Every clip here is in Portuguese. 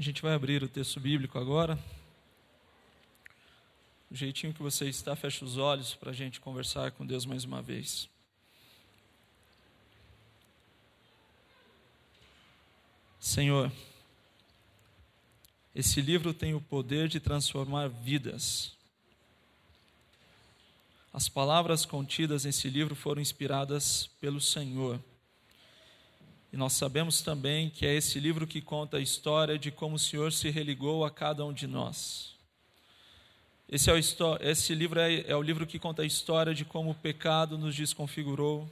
A gente vai abrir o texto bíblico agora. O jeitinho que você está, fecha os olhos para a gente conversar com Deus mais uma vez. Senhor, esse livro tem o poder de transformar vidas. As palavras contidas nesse livro foram inspiradas pelo Senhor. E nós sabemos também que é esse livro que conta a história de como o Senhor se religou a cada um de nós. Esse, é o, esse livro é, é o livro que conta a história de como o pecado nos desconfigurou.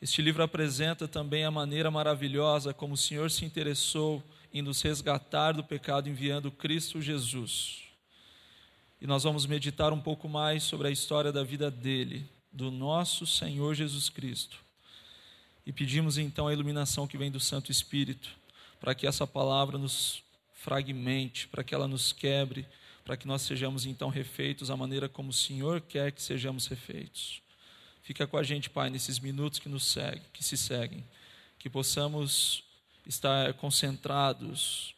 Este livro apresenta também a maneira maravilhosa como o Senhor se interessou em nos resgatar do pecado enviando Cristo Jesus. E nós vamos meditar um pouco mais sobre a história da vida dele, do nosso Senhor Jesus Cristo. E pedimos então a iluminação que vem do Santo Espírito, para que essa palavra nos fragmente, para que ela nos quebre, para que nós sejamos então refeitos à maneira como o Senhor quer que sejamos refeitos. Fica com a gente, Pai, nesses minutos que nos seguem, que se seguem, que possamos estar concentrados,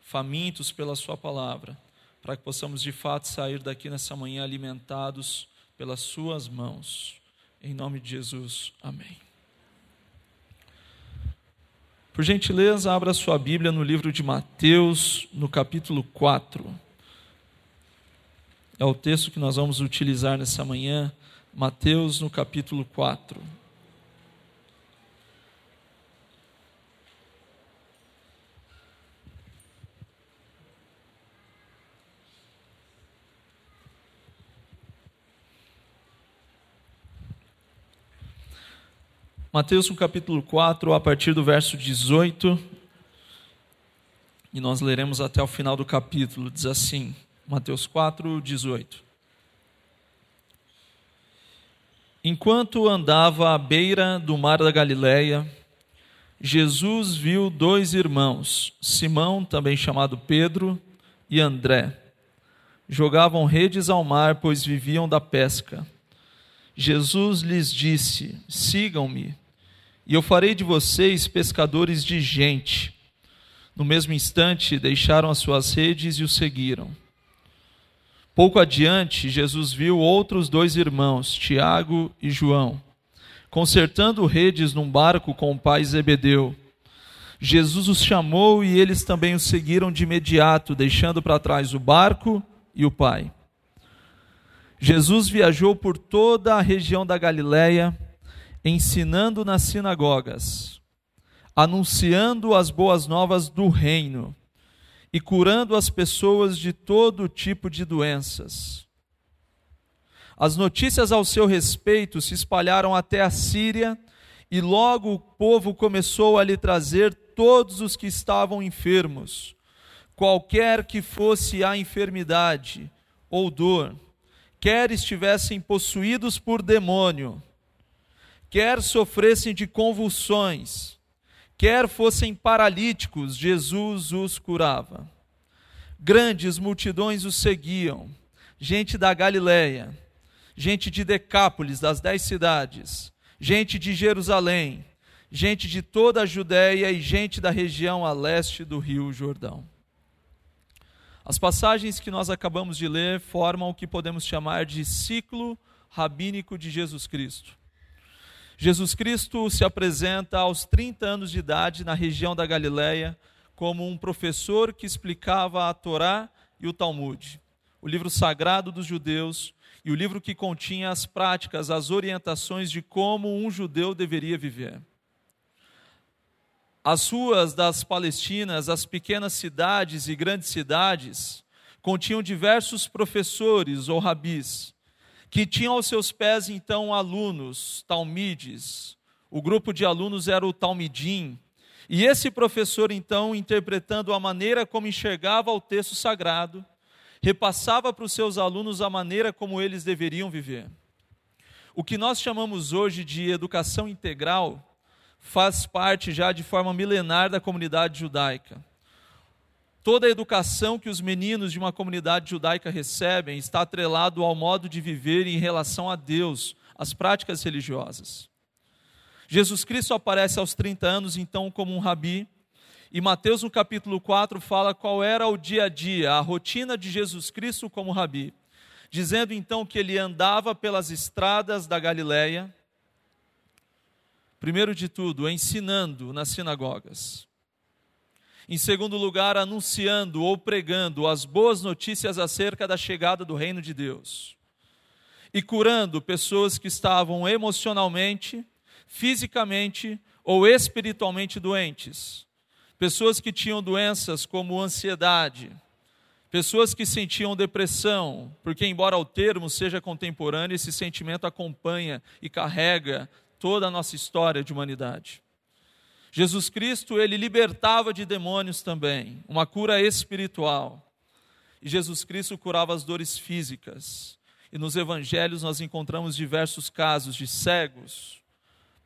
famintos pela Sua palavra, para que possamos de fato sair daqui nessa manhã alimentados pelas Suas mãos. Em nome de Jesus, amém. Por gentileza, abra sua Bíblia no livro de Mateus, no capítulo 4. É o texto que nós vamos utilizar nessa manhã, Mateus, no capítulo 4. Mateus capítulo 4, a partir do verso 18, e nós leremos até o final do capítulo, diz assim, Mateus 4, 18. Enquanto andava à beira do mar da Galileia, Jesus viu dois irmãos, Simão, também chamado Pedro, e André. Jogavam redes ao mar, pois viviam da pesca. Jesus lhes disse: Sigam-me e eu farei de vocês pescadores de gente. No mesmo instante, deixaram as suas redes e o seguiram. Pouco adiante, Jesus viu outros dois irmãos, Tiago e João, consertando redes num barco com o pai Zebedeu. Jesus os chamou e eles também o seguiram de imediato, deixando para trás o barco e o pai. Jesus viajou por toda a região da Galiléia ensinando nas sinagogas, anunciando as boas novas do reino e curando as pessoas de todo tipo de doenças. As notícias ao seu respeito se espalharam até a Síria e logo o povo começou a lhe trazer todos os que estavam enfermos, qualquer que fosse a enfermidade ou dor, quer estivessem possuídos por demônio quer sofressem de convulsões, quer fossem paralíticos, Jesus os curava. Grandes multidões os seguiam, gente da Galiléia, gente de Decápolis, das dez cidades, gente de Jerusalém, gente de toda a Judéia e gente da região a leste do rio Jordão. As passagens que nós acabamos de ler formam o que podemos chamar de ciclo rabínico de Jesus Cristo. Jesus Cristo se apresenta aos 30 anos de idade na região da Galiléia como um professor que explicava a Torá e o Talmud, o livro sagrado dos judeus e o livro que continha as práticas, as orientações de como um judeu deveria viver. As ruas das Palestinas, as pequenas cidades e grandes cidades, continham diversos professores ou rabis que tinham aos seus pés então alunos, talmides. O grupo de alunos era o talmidim. E esse professor então, interpretando a maneira como enxergava o texto sagrado, repassava para os seus alunos a maneira como eles deveriam viver. O que nós chamamos hoje de educação integral faz parte já de forma milenar da comunidade judaica. Toda a educação que os meninos de uma comunidade judaica recebem está atrelado ao modo de viver em relação a Deus, às práticas religiosas. Jesus Cristo aparece aos 30 anos, então, como um rabi, E Mateus, no capítulo 4, fala qual era o dia a dia, a rotina de Jesus Cristo como rabi. Dizendo então que ele andava pelas estradas da Galileia, primeiro de tudo, ensinando nas sinagogas. Em segundo lugar, anunciando ou pregando as boas notícias acerca da chegada do reino de Deus. E curando pessoas que estavam emocionalmente, fisicamente ou espiritualmente doentes. Pessoas que tinham doenças como ansiedade, pessoas que sentiam depressão, porque, embora o termo seja contemporâneo, esse sentimento acompanha e carrega toda a nossa história de humanidade. Jesus Cristo, ele libertava de demônios também, uma cura espiritual. E Jesus Cristo curava as dores físicas. E nos evangelhos nós encontramos diversos casos de cegos,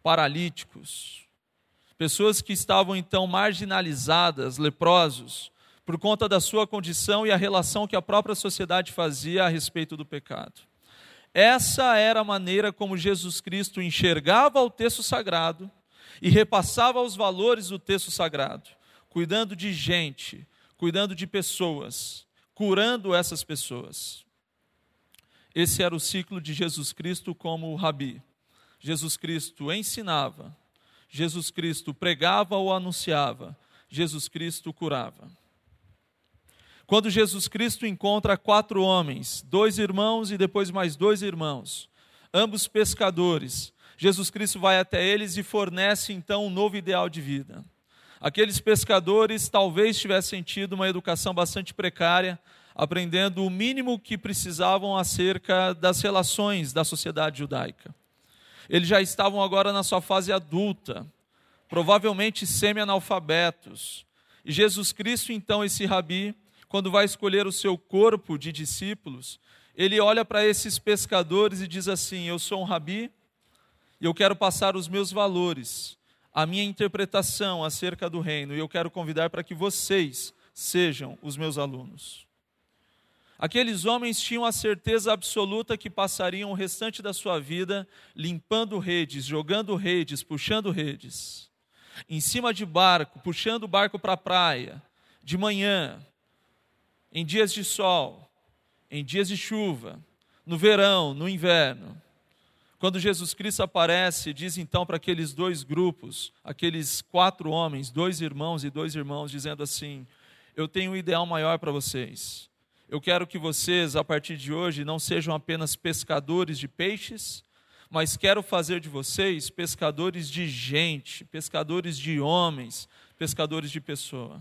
paralíticos, pessoas que estavam então marginalizadas, leprosos, por conta da sua condição e a relação que a própria sociedade fazia a respeito do pecado. Essa era a maneira como Jesus Cristo enxergava o texto sagrado e repassava os valores do texto sagrado, cuidando de gente, cuidando de pessoas, curando essas pessoas. Esse era o ciclo de Jesus Cristo como rabi. Jesus Cristo ensinava, Jesus Cristo pregava ou anunciava, Jesus Cristo curava. Quando Jesus Cristo encontra quatro homens, dois irmãos e depois mais dois irmãos, ambos pescadores, Jesus Cristo vai até eles e fornece então um novo ideal de vida. Aqueles pescadores talvez tivessem tido uma educação bastante precária, aprendendo o mínimo que precisavam acerca das relações da sociedade judaica. Eles já estavam agora na sua fase adulta, provavelmente semi-analfabetos. E Jesus Cristo, então, esse rabi, quando vai escolher o seu corpo de discípulos, ele olha para esses pescadores e diz assim: Eu sou um rabi e eu quero passar os meus valores, a minha interpretação acerca do reino, e eu quero convidar para que vocês sejam os meus alunos. Aqueles homens tinham a certeza absoluta que passariam o restante da sua vida limpando redes, jogando redes, puxando redes, em cima de barco, puxando o barco para a praia, de manhã, em dias de sol, em dias de chuva, no verão, no inverno. Quando Jesus Cristo aparece, diz então para aqueles dois grupos, aqueles quatro homens, dois irmãos e dois irmãos, dizendo assim: Eu tenho um ideal maior para vocês. Eu quero que vocês, a partir de hoje, não sejam apenas pescadores de peixes, mas quero fazer de vocês pescadores de gente, pescadores de homens, pescadores de pessoa.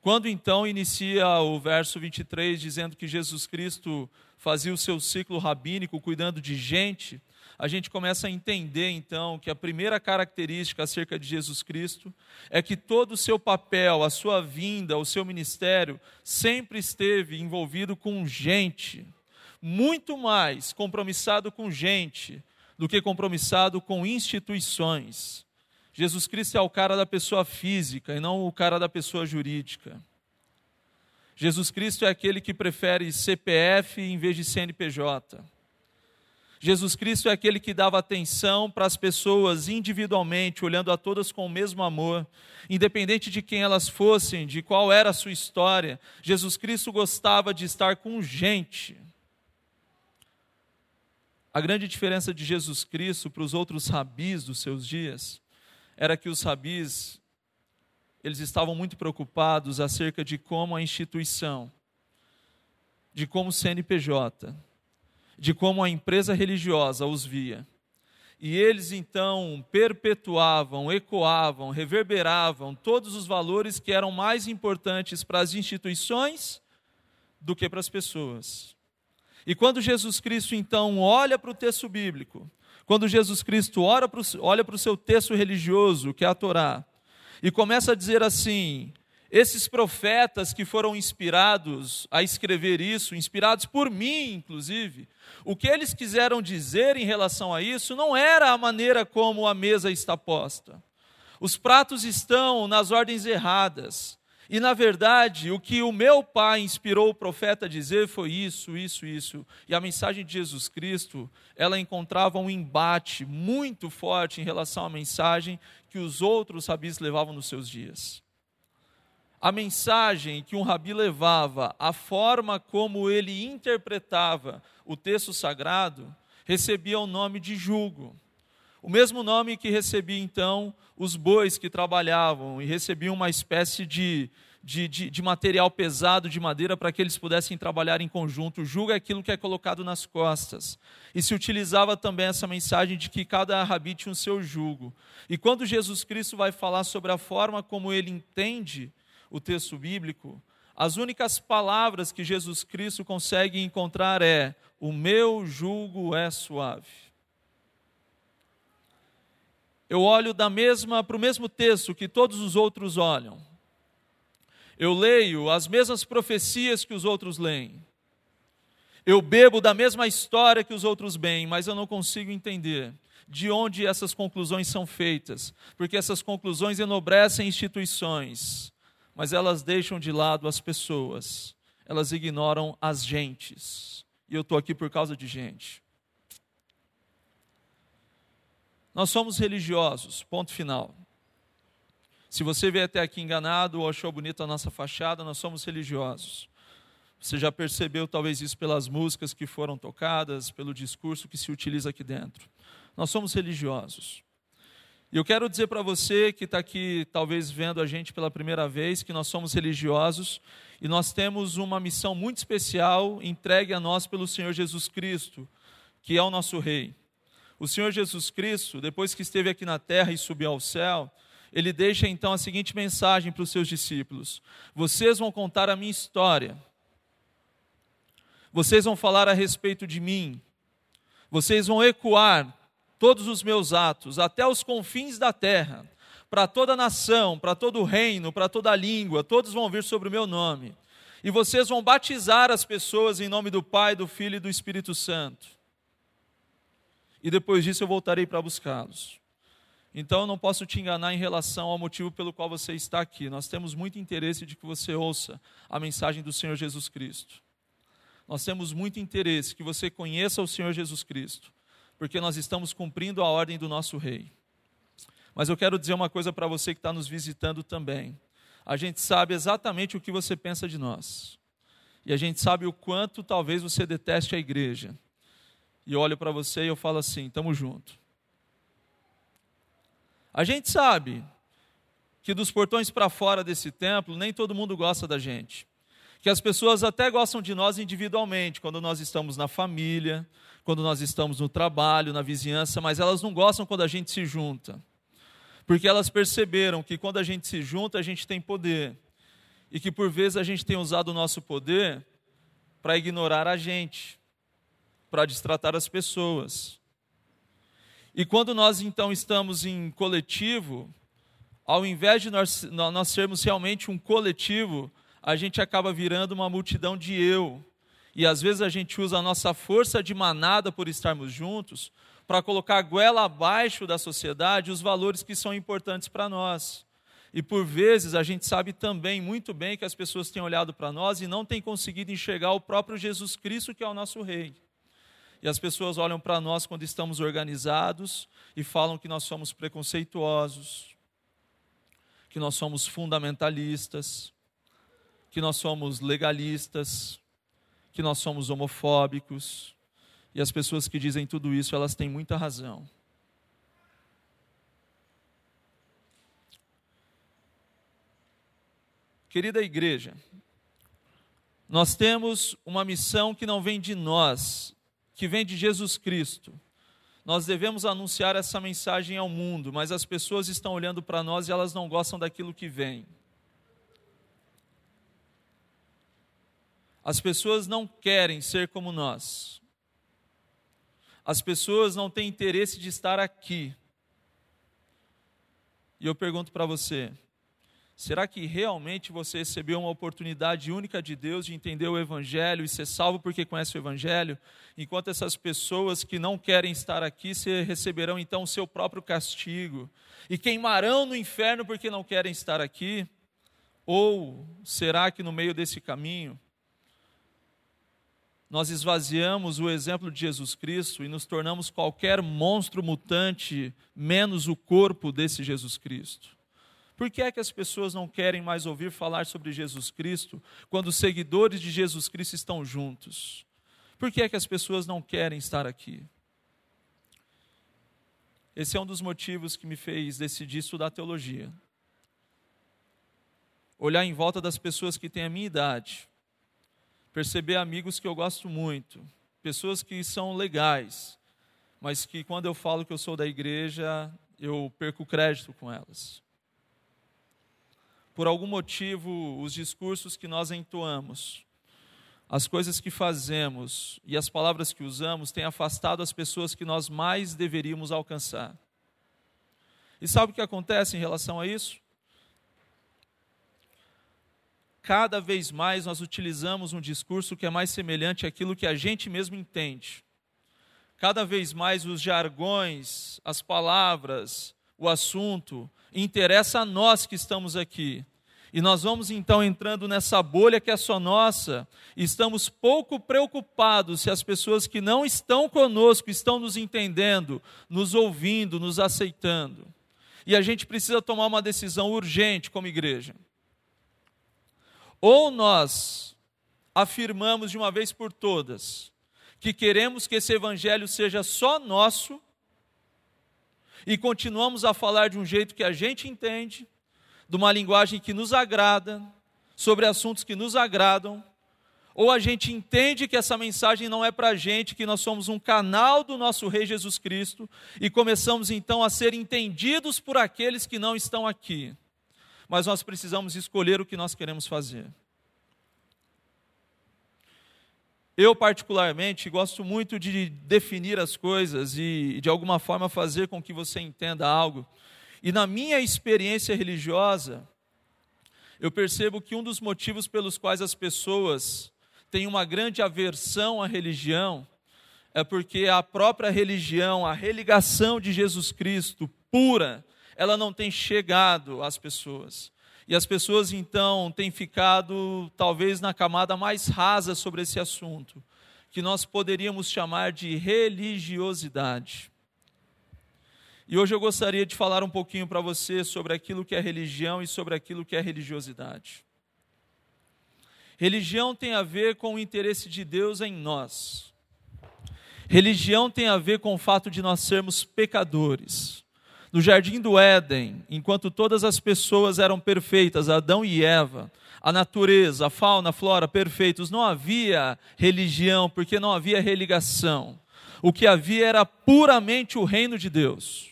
Quando então inicia o verso 23 dizendo que Jesus Cristo fazia o seu ciclo rabínico cuidando de gente, a gente começa a entender então que a primeira característica acerca de Jesus Cristo é que todo o seu papel, a sua vinda, o seu ministério sempre esteve envolvido com gente, muito mais compromissado com gente do que compromissado com instituições. Jesus Cristo é o cara da pessoa física e não o cara da pessoa jurídica. Jesus Cristo é aquele que prefere CPF em vez de CNPJ. Jesus Cristo é aquele que dava atenção para as pessoas individualmente, olhando a todas com o mesmo amor, independente de quem elas fossem, de qual era a sua história. Jesus Cristo gostava de estar com gente. A grande diferença de Jesus Cristo para os outros rabis dos seus dias era que os rabis eles estavam muito preocupados acerca de como a instituição, de como o CNPJ, de como a empresa religiosa os via. E eles então perpetuavam, ecoavam, reverberavam todos os valores que eram mais importantes para as instituições do que para as pessoas. E quando Jesus Cristo então olha para o texto bíblico, quando Jesus Cristo olha para o seu texto religioso, que é a Torá, e começa a dizer assim: esses profetas que foram inspirados a escrever isso, inspirados por mim, inclusive, o que eles quiseram dizer em relação a isso não era a maneira como a mesa está posta. Os pratos estão nas ordens erradas. E na verdade, o que o meu pai inspirou o profeta a dizer foi isso, isso, isso. E a mensagem de Jesus Cristo, ela encontrava um embate muito forte em relação à mensagem que os outros rabis levavam nos seus dias. A mensagem que um rabi levava, a forma como ele interpretava o texto sagrado, recebia o nome de julgo. O mesmo nome que recebia então os bois que trabalhavam e recebiam uma espécie de, de, de, de material pesado de madeira para que eles pudessem trabalhar em conjunto. Julga é aquilo que é colocado nas costas. E se utilizava também essa mensagem de que cada rabi tinha o seu jugo. E quando Jesus Cristo vai falar sobre a forma como ele entende o texto bíblico, as únicas palavras que Jesus Cristo consegue encontrar é: o meu jugo é suave eu olho da mesma para o mesmo texto que todos os outros olham. Eu leio as mesmas profecias que os outros leem. Eu bebo da mesma história que os outros bem, mas eu não consigo entender de onde essas conclusões são feitas, porque essas conclusões enobrecem instituições, mas elas deixam de lado as pessoas, elas ignoram as gentes. E eu estou aqui por causa de gente. Nós somos religiosos, ponto final. Se você veio até aqui enganado ou achou bonita a nossa fachada, nós somos religiosos. Você já percebeu talvez isso pelas músicas que foram tocadas, pelo discurso que se utiliza aqui dentro. Nós somos religiosos. E eu quero dizer para você que está aqui, talvez vendo a gente pela primeira vez, que nós somos religiosos e nós temos uma missão muito especial entregue a nós pelo Senhor Jesus Cristo, que é o nosso Rei. O Senhor Jesus Cristo, depois que esteve aqui na terra e subiu ao céu, ele deixa então a seguinte mensagem para os seus discípulos: Vocês vão contar a minha história, vocês vão falar a respeito de mim, vocês vão ecoar todos os meus atos até os confins da terra, para toda nação, para todo reino, para toda língua, todos vão vir sobre o meu nome. E vocês vão batizar as pessoas em nome do Pai, do Filho e do Espírito Santo e depois disso eu voltarei para buscá-los. Então eu não posso te enganar em relação ao motivo pelo qual você está aqui. Nós temos muito interesse de que você ouça a mensagem do Senhor Jesus Cristo. Nós temos muito interesse que você conheça o Senhor Jesus Cristo, porque nós estamos cumprindo a ordem do nosso Rei. Mas eu quero dizer uma coisa para você que está nos visitando também. A gente sabe exatamente o que você pensa de nós. E a gente sabe o quanto talvez você deteste a igreja e olho para você e eu falo assim: estamos junto. A gente sabe que dos portões para fora desse templo, nem todo mundo gosta da gente. Que as pessoas até gostam de nós individualmente, quando nós estamos na família, quando nós estamos no trabalho, na vizinhança, mas elas não gostam quando a gente se junta. Porque elas perceberam que quando a gente se junta, a gente tem poder. E que por vezes a gente tem usado o nosso poder para ignorar a gente para destratar as pessoas. E quando nós então estamos em coletivo, ao invés de nós, nós sermos realmente um coletivo, a gente acaba virando uma multidão de eu. E às vezes a gente usa a nossa força de manada por estarmos juntos para colocar a goela abaixo da sociedade os valores que são importantes para nós. E por vezes a gente sabe também muito bem que as pessoas têm olhado para nós e não têm conseguido enxergar o próprio Jesus Cristo, que é o nosso Rei. E as pessoas olham para nós quando estamos organizados e falam que nós somos preconceituosos, que nós somos fundamentalistas, que nós somos legalistas, que nós somos homofóbicos. E as pessoas que dizem tudo isso, elas têm muita razão. Querida igreja, nós temos uma missão que não vem de nós, que vem de Jesus Cristo. Nós devemos anunciar essa mensagem ao mundo, mas as pessoas estão olhando para nós e elas não gostam daquilo que vem. As pessoas não querem ser como nós. As pessoas não têm interesse de estar aqui. E eu pergunto para você: Será que realmente você recebeu uma oportunidade única de Deus de entender o Evangelho e ser salvo porque conhece o Evangelho? Enquanto essas pessoas que não querem estar aqui receberão então o seu próprio castigo e queimarão no inferno porque não querem estar aqui? Ou será que no meio desse caminho nós esvaziamos o exemplo de Jesus Cristo e nos tornamos qualquer monstro mutante menos o corpo desse Jesus Cristo? Por que é que as pessoas não querem mais ouvir falar sobre Jesus Cristo quando os seguidores de Jesus Cristo estão juntos? Por que é que as pessoas não querem estar aqui? Esse é um dos motivos que me fez decidir estudar teologia. Olhar em volta das pessoas que têm a minha idade, perceber amigos que eu gosto muito, pessoas que são legais, mas que quando eu falo que eu sou da igreja, eu perco crédito com elas por algum motivo, os discursos que nós entoamos, as coisas que fazemos e as palavras que usamos têm afastado as pessoas que nós mais deveríamos alcançar. E sabe o que acontece em relação a isso? Cada vez mais nós utilizamos um discurso que é mais semelhante àquilo que a gente mesmo entende. Cada vez mais os jargões, as palavras, o assunto interessa a nós que estamos aqui. E nós vamos então entrando nessa bolha que é só nossa, e estamos pouco preocupados se as pessoas que não estão conosco estão nos entendendo, nos ouvindo, nos aceitando. E a gente precisa tomar uma decisão urgente como igreja. Ou nós afirmamos de uma vez por todas que queremos que esse evangelho seja só nosso e continuamos a falar de um jeito que a gente entende, de uma linguagem que nos agrada, sobre assuntos que nos agradam, ou a gente entende que essa mensagem não é para a gente, que nós somos um canal do nosso Rei Jesus Cristo e começamos então a ser entendidos por aqueles que não estão aqui. Mas nós precisamos escolher o que nós queremos fazer. Eu, particularmente, gosto muito de definir as coisas e, de alguma forma, fazer com que você entenda algo. E na minha experiência religiosa, eu percebo que um dos motivos pelos quais as pessoas têm uma grande aversão à religião é porque a própria religião, a religação de Jesus Cristo pura, ela não tem chegado às pessoas. E as pessoas então têm ficado talvez na camada mais rasa sobre esse assunto, que nós poderíamos chamar de religiosidade. E hoje eu gostaria de falar um pouquinho para você sobre aquilo que é religião e sobre aquilo que é religiosidade. Religião tem a ver com o interesse de Deus em nós. Religião tem a ver com o fato de nós sermos pecadores no jardim do Éden, enquanto todas as pessoas eram perfeitas, Adão e Eva, a natureza, a fauna, a flora perfeitos, não havia religião, porque não havia religação. O que havia era puramente o reino de Deus.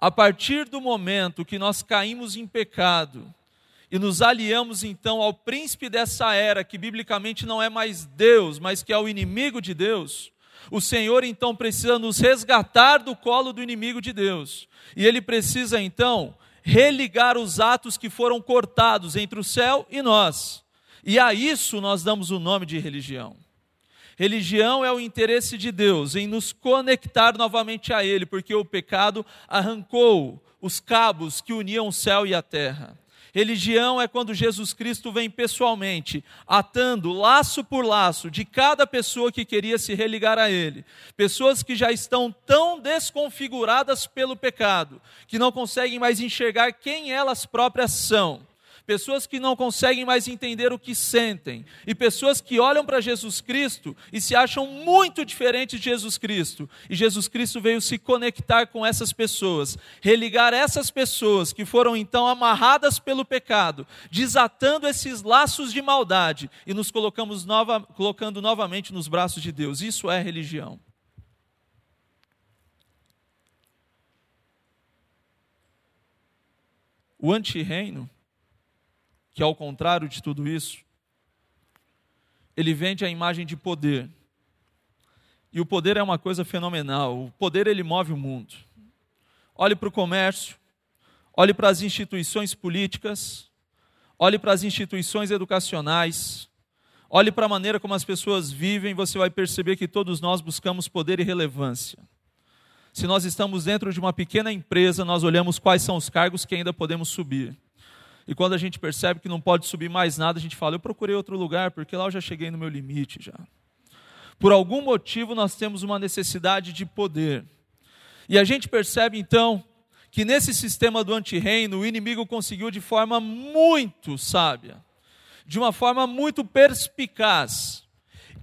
A partir do momento que nós caímos em pecado e nos aliamos então ao príncipe dessa era, que biblicamente não é mais Deus, mas que é o inimigo de Deus, o Senhor então precisa nos resgatar do colo do inimigo de Deus. E ele precisa então religar os atos que foram cortados entre o céu e nós. E a isso nós damos o nome de religião. Religião é o interesse de Deus em nos conectar novamente a Ele, porque o pecado arrancou os cabos que uniam o céu e a terra. Religião é quando Jesus Cristo vem pessoalmente, atando laço por laço de cada pessoa que queria se religar a Ele. Pessoas que já estão tão desconfiguradas pelo pecado, que não conseguem mais enxergar quem elas próprias são pessoas que não conseguem mais entender o que sentem, e pessoas que olham para Jesus Cristo e se acham muito diferentes de Jesus Cristo. E Jesus Cristo veio se conectar com essas pessoas, religar essas pessoas que foram então amarradas pelo pecado, desatando esses laços de maldade e nos colocamos nova, colocando novamente nos braços de Deus. Isso é religião. O antirreino que ao contrário de tudo isso, ele vende a imagem de poder. E o poder é uma coisa fenomenal. O poder ele move o mundo. Olhe para o comércio, olhe para as instituições políticas, olhe para as instituições educacionais, olhe para a maneira como as pessoas vivem, você vai perceber que todos nós buscamos poder e relevância. Se nós estamos dentro de uma pequena empresa, nós olhamos quais são os cargos que ainda podemos subir. E quando a gente percebe que não pode subir mais nada, a gente fala: eu procurei outro lugar, porque lá eu já cheguei no meu limite já. Por algum motivo nós temos uma necessidade de poder. E a gente percebe então que nesse sistema do antirreino o inimigo conseguiu de forma muito sábia, de uma forma muito perspicaz,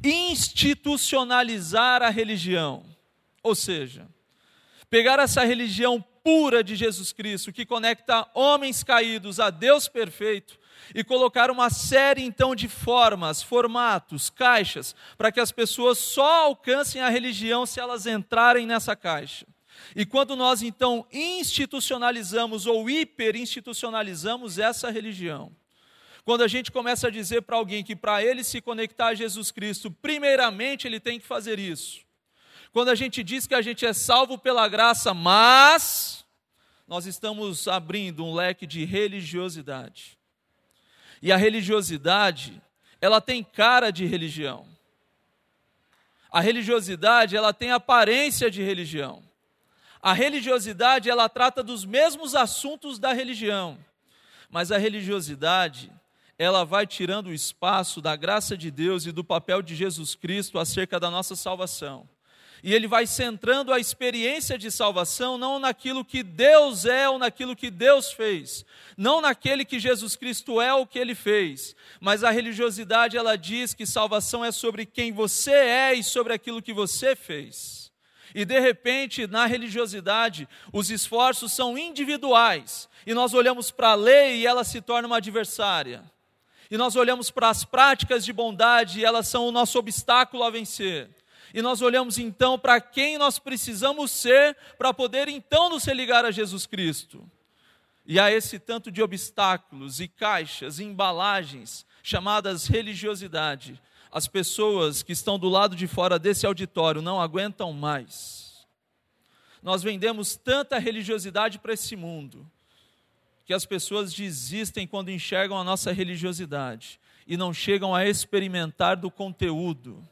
institucionalizar a religião. Ou seja, pegar essa religião pura de Jesus Cristo, que conecta homens caídos a Deus perfeito, e colocar uma série então de formas, formatos, caixas, para que as pessoas só alcancem a religião se elas entrarem nessa caixa. E quando nós então institucionalizamos ou hiperinstitucionalizamos essa religião, quando a gente começa a dizer para alguém que para ele se conectar a Jesus Cristo, primeiramente ele tem que fazer isso. Quando a gente diz que a gente é salvo pela graça, mas nós estamos abrindo um leque de religiosidade. E a religiosidade, ela tem cara de religião. A religiosidade, ela tem aparência de religião. A religiosidade, ela trata dos mesmos assuntos da religião. Mas a religiosidade, ela vai tirando o espaço da graça de Deus e do papel de Jesus Cristo acerca da nossa salvação. E ele vai centrando a experiência de salvação não naquilo que Deus é ou naquilo que Deus fez, não naquele que Jesus Cristo é ou que ele fez, mas a religiosidade ela diz que salvação é sobre quem você é e sobre aquilo que você fez. E de repente, na religiosidade, os esforços são individuais, e nós olhamos para a lei e ela se torna uma adversária. E nós olhamos para as práticas de bondade e elas são o nosso obstáculo a vencer e nós olhamos então para quem nós precisamos ser para poder então nos religar a Jesus Cristo. E a esse tanto de obstáculos e caixas, e embalagens chamadas religiosidade, as pessoas que estão do lado de fora desse auditório não aguentam mais. Nós vendemos tanta religiosidade para esse mundo que as pessoas desistem quando enxergam a nossa religiosidade e não chegam a experimentar do conteúdo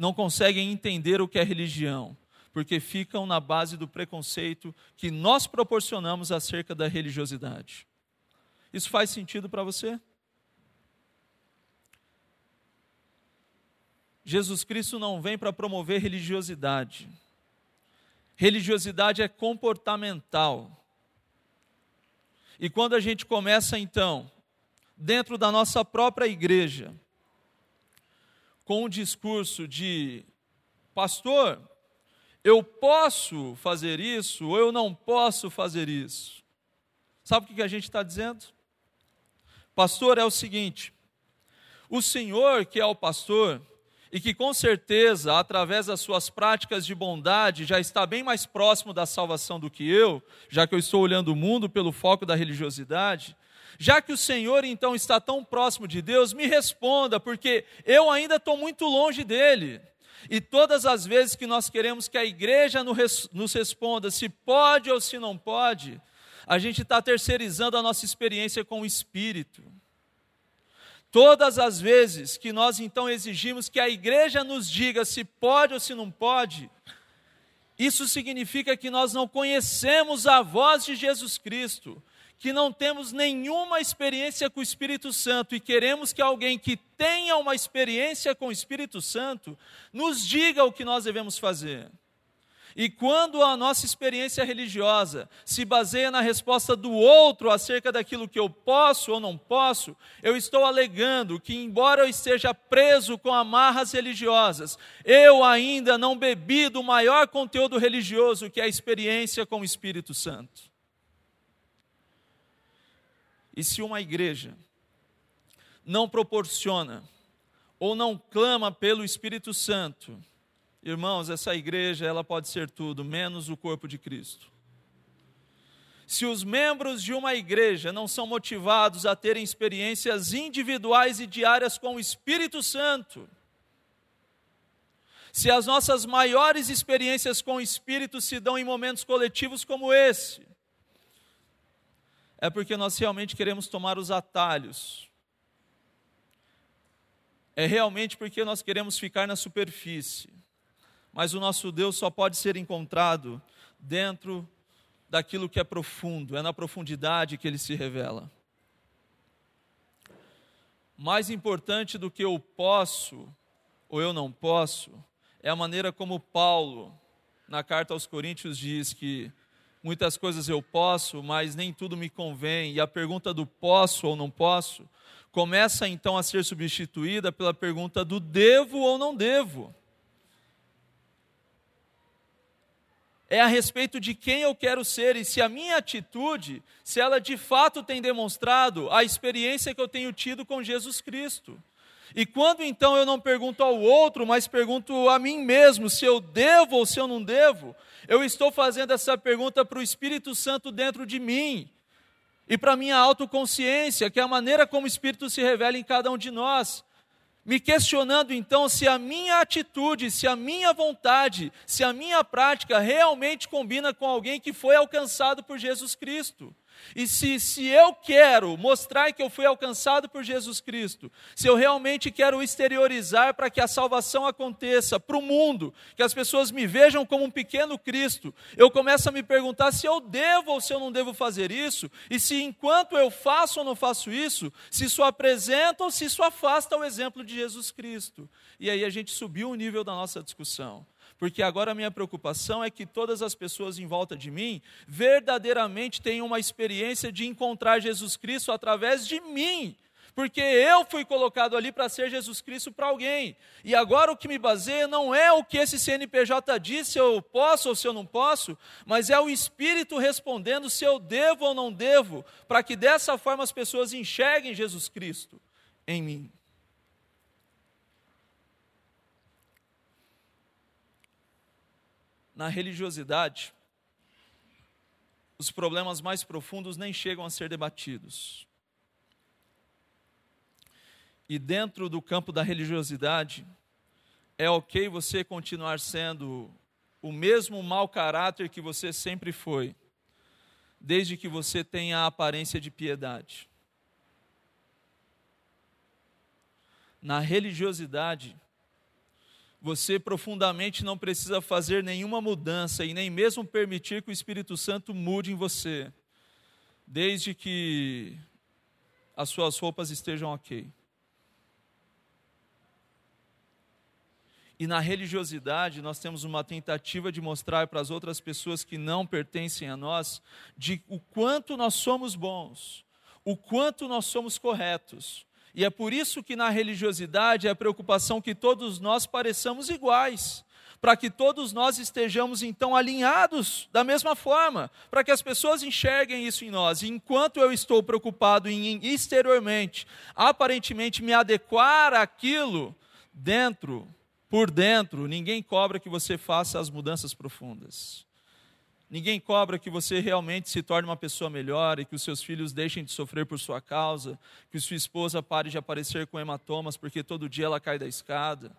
não conseguem entender o que é religião, porque ficam na base do preconceito que nós proporcionamos acerca da religiosidade. Isso faz sentido para você? Jesus Cristo não vem para promover religiosidade. Religiosidade é comportamental. E quando a gente começa então, dentro da nossa própria igreja, com o discurso de pastor, eu posso fazer isso ou eu não posso fazer isso. Sabe o que a gente está dizendo? Pastor, é o seguinte: o Senhor, que é o pastor, e que com certeza, através das suas práticas de bondade, já está bem mais próximo da salvação do que eu, já que eu estou olhando o mundo pelo foco da religiosidade, já que o Senhor então está tão próximo de Deus, me responda, porque eu ainda estou muito longe dele. E todas as vezes que nós queremos que a igreja nos responda se pode ou se não pode, a gente está terceirizando a nossa experiência com o Espírito. Todas as vezes que nós então exigimos que a igreja nos diga se pode ou se não pode, isso significa que nós não conhecemos a voz de Jesus Cristo, que não temos nenhuma experiência com o Espírito Santo e queremos que alguém que tenha uma experiência com o Espírito Santo nos diga o que nós devemos fazer. E quando a nossa experiência religiosa se baseia na resposta do outro acerca daquilo que eu posso ou não posso, eu estou alegando que, embora eu esteja preso com amarras religiosas, eu ainda não bebi do maior conteúdo religioso que é a experiência com o Espírito Santo. E se uma igreja não proporciona ou não clama pelo Espírito Santo, irmãos, essa igreja ela pode ser tudo menos o corpo de Cristo. Se os membros de uma igreja não são motivados a terem experiências individuais e diárias com o Espírito Santo, se as nossas maiores experiências com o Espírito se dão em momentos coletivos como esse, é porque nós realmente queremos tomar os atalhos. É realmente porque nós queremos ficar na superfície. Mas o nosso Deus só pode ser encontrado dentro daquilo que é profundo, é na profundidade que ele se revela. mais importante do que eu posso ou eu não posso é a maneira como Paulo, na carta aos Coríntios, diz que muitas coisas eu posso, mas nem tudo me convém. E a pergunta do posso ou não posso começa então a ser substituída pela pergunta do devo ou não devo. É a respeito de quem eu quero ser e se a minha atitude, se ela de fato tem demonstrado a experiência que eu tenho tido com Jesus Cristo. E quando então eu não pergunto ao outro, mas pergunto a mim mesmo se eu devo ou se eu não devo, eu estou fazendo essa pergunta para o Espírito Santo dentro de mim e para minha autoconsciência, que é a maneira como o Espírito se revela em cada um de nós. Me questionando então se a minha atitude, se a minha vontade, se a minha prática realmente combina com alguém que foi alcançado por Jesus Cristo. E se, se eu quero mostrar que eu fui alcançado por Jesus Cristo, se eu realmente quero exteriorizar para que a salvação aconteça para o mundo, que as pessoas me vejam como um pequeno Cristo, eu começo a me perguntar se eu devo ou se eu não devo fazer isso, e se enquanto eu faço ou não faço isso, se isso apresenta ou se isso afasta o exemplo de Jesus Cristo. E aí a gente subiu o nível da nossa discussão porque agora a minha preocupação é que todas as pessoas em volta de mim verdadeiramente tenham uma experiência de encontrar Jesus Cristo através de mim. Porque eu fui colocado ali para ser Jesus Cristo para alguém. E agora o que me baseia não é o que esse CNPJ diz, se eu posso ou se eu não posso, mas é o Espírito respondendo se eu devo ou não devo, para que dessa forma as pessoas enxerguem Jesus Cristo em mim. Na religiosidade, os problemas mais profundos nem chegam a ser debatidos. E dentro do campo da religiosidade, é ok você continuar sendo o mesmo mau caráter que você sempre foi, desde que você tenha a aparência de piedade. Na religiosidade, você profundamente não precisa fazer nenhuma mudança e nem mesmo permitir que o Espírito Santo mude em você, desde que as suas roupas estejam ok. E na religiosidade, nós temos uma tentativa de mostrar para as outras pessoas que não pertencem a nós, de o quanto nós somos bons, o quanto nós somos corretos, e é por isso que na religiosidade é a preocupação que todos nós pareçamos iguais, para que todos nós estejamos então alinhados da mesma forma, para que as pessoas enxerguem isso em nós. E enquanto eu estou preocupado em exteriormente, aparentemente me adequar àquilo, dentro, por dentro, ninguém cobra que você faça as mudanças profundas. Ninguém cobra que você realmente se torne uma pessoa melhor e que os seus filhos deixem de sofrer por sua causa, que sua esposa pare de aparecer com hematomas porque todo dia ela cai da escada,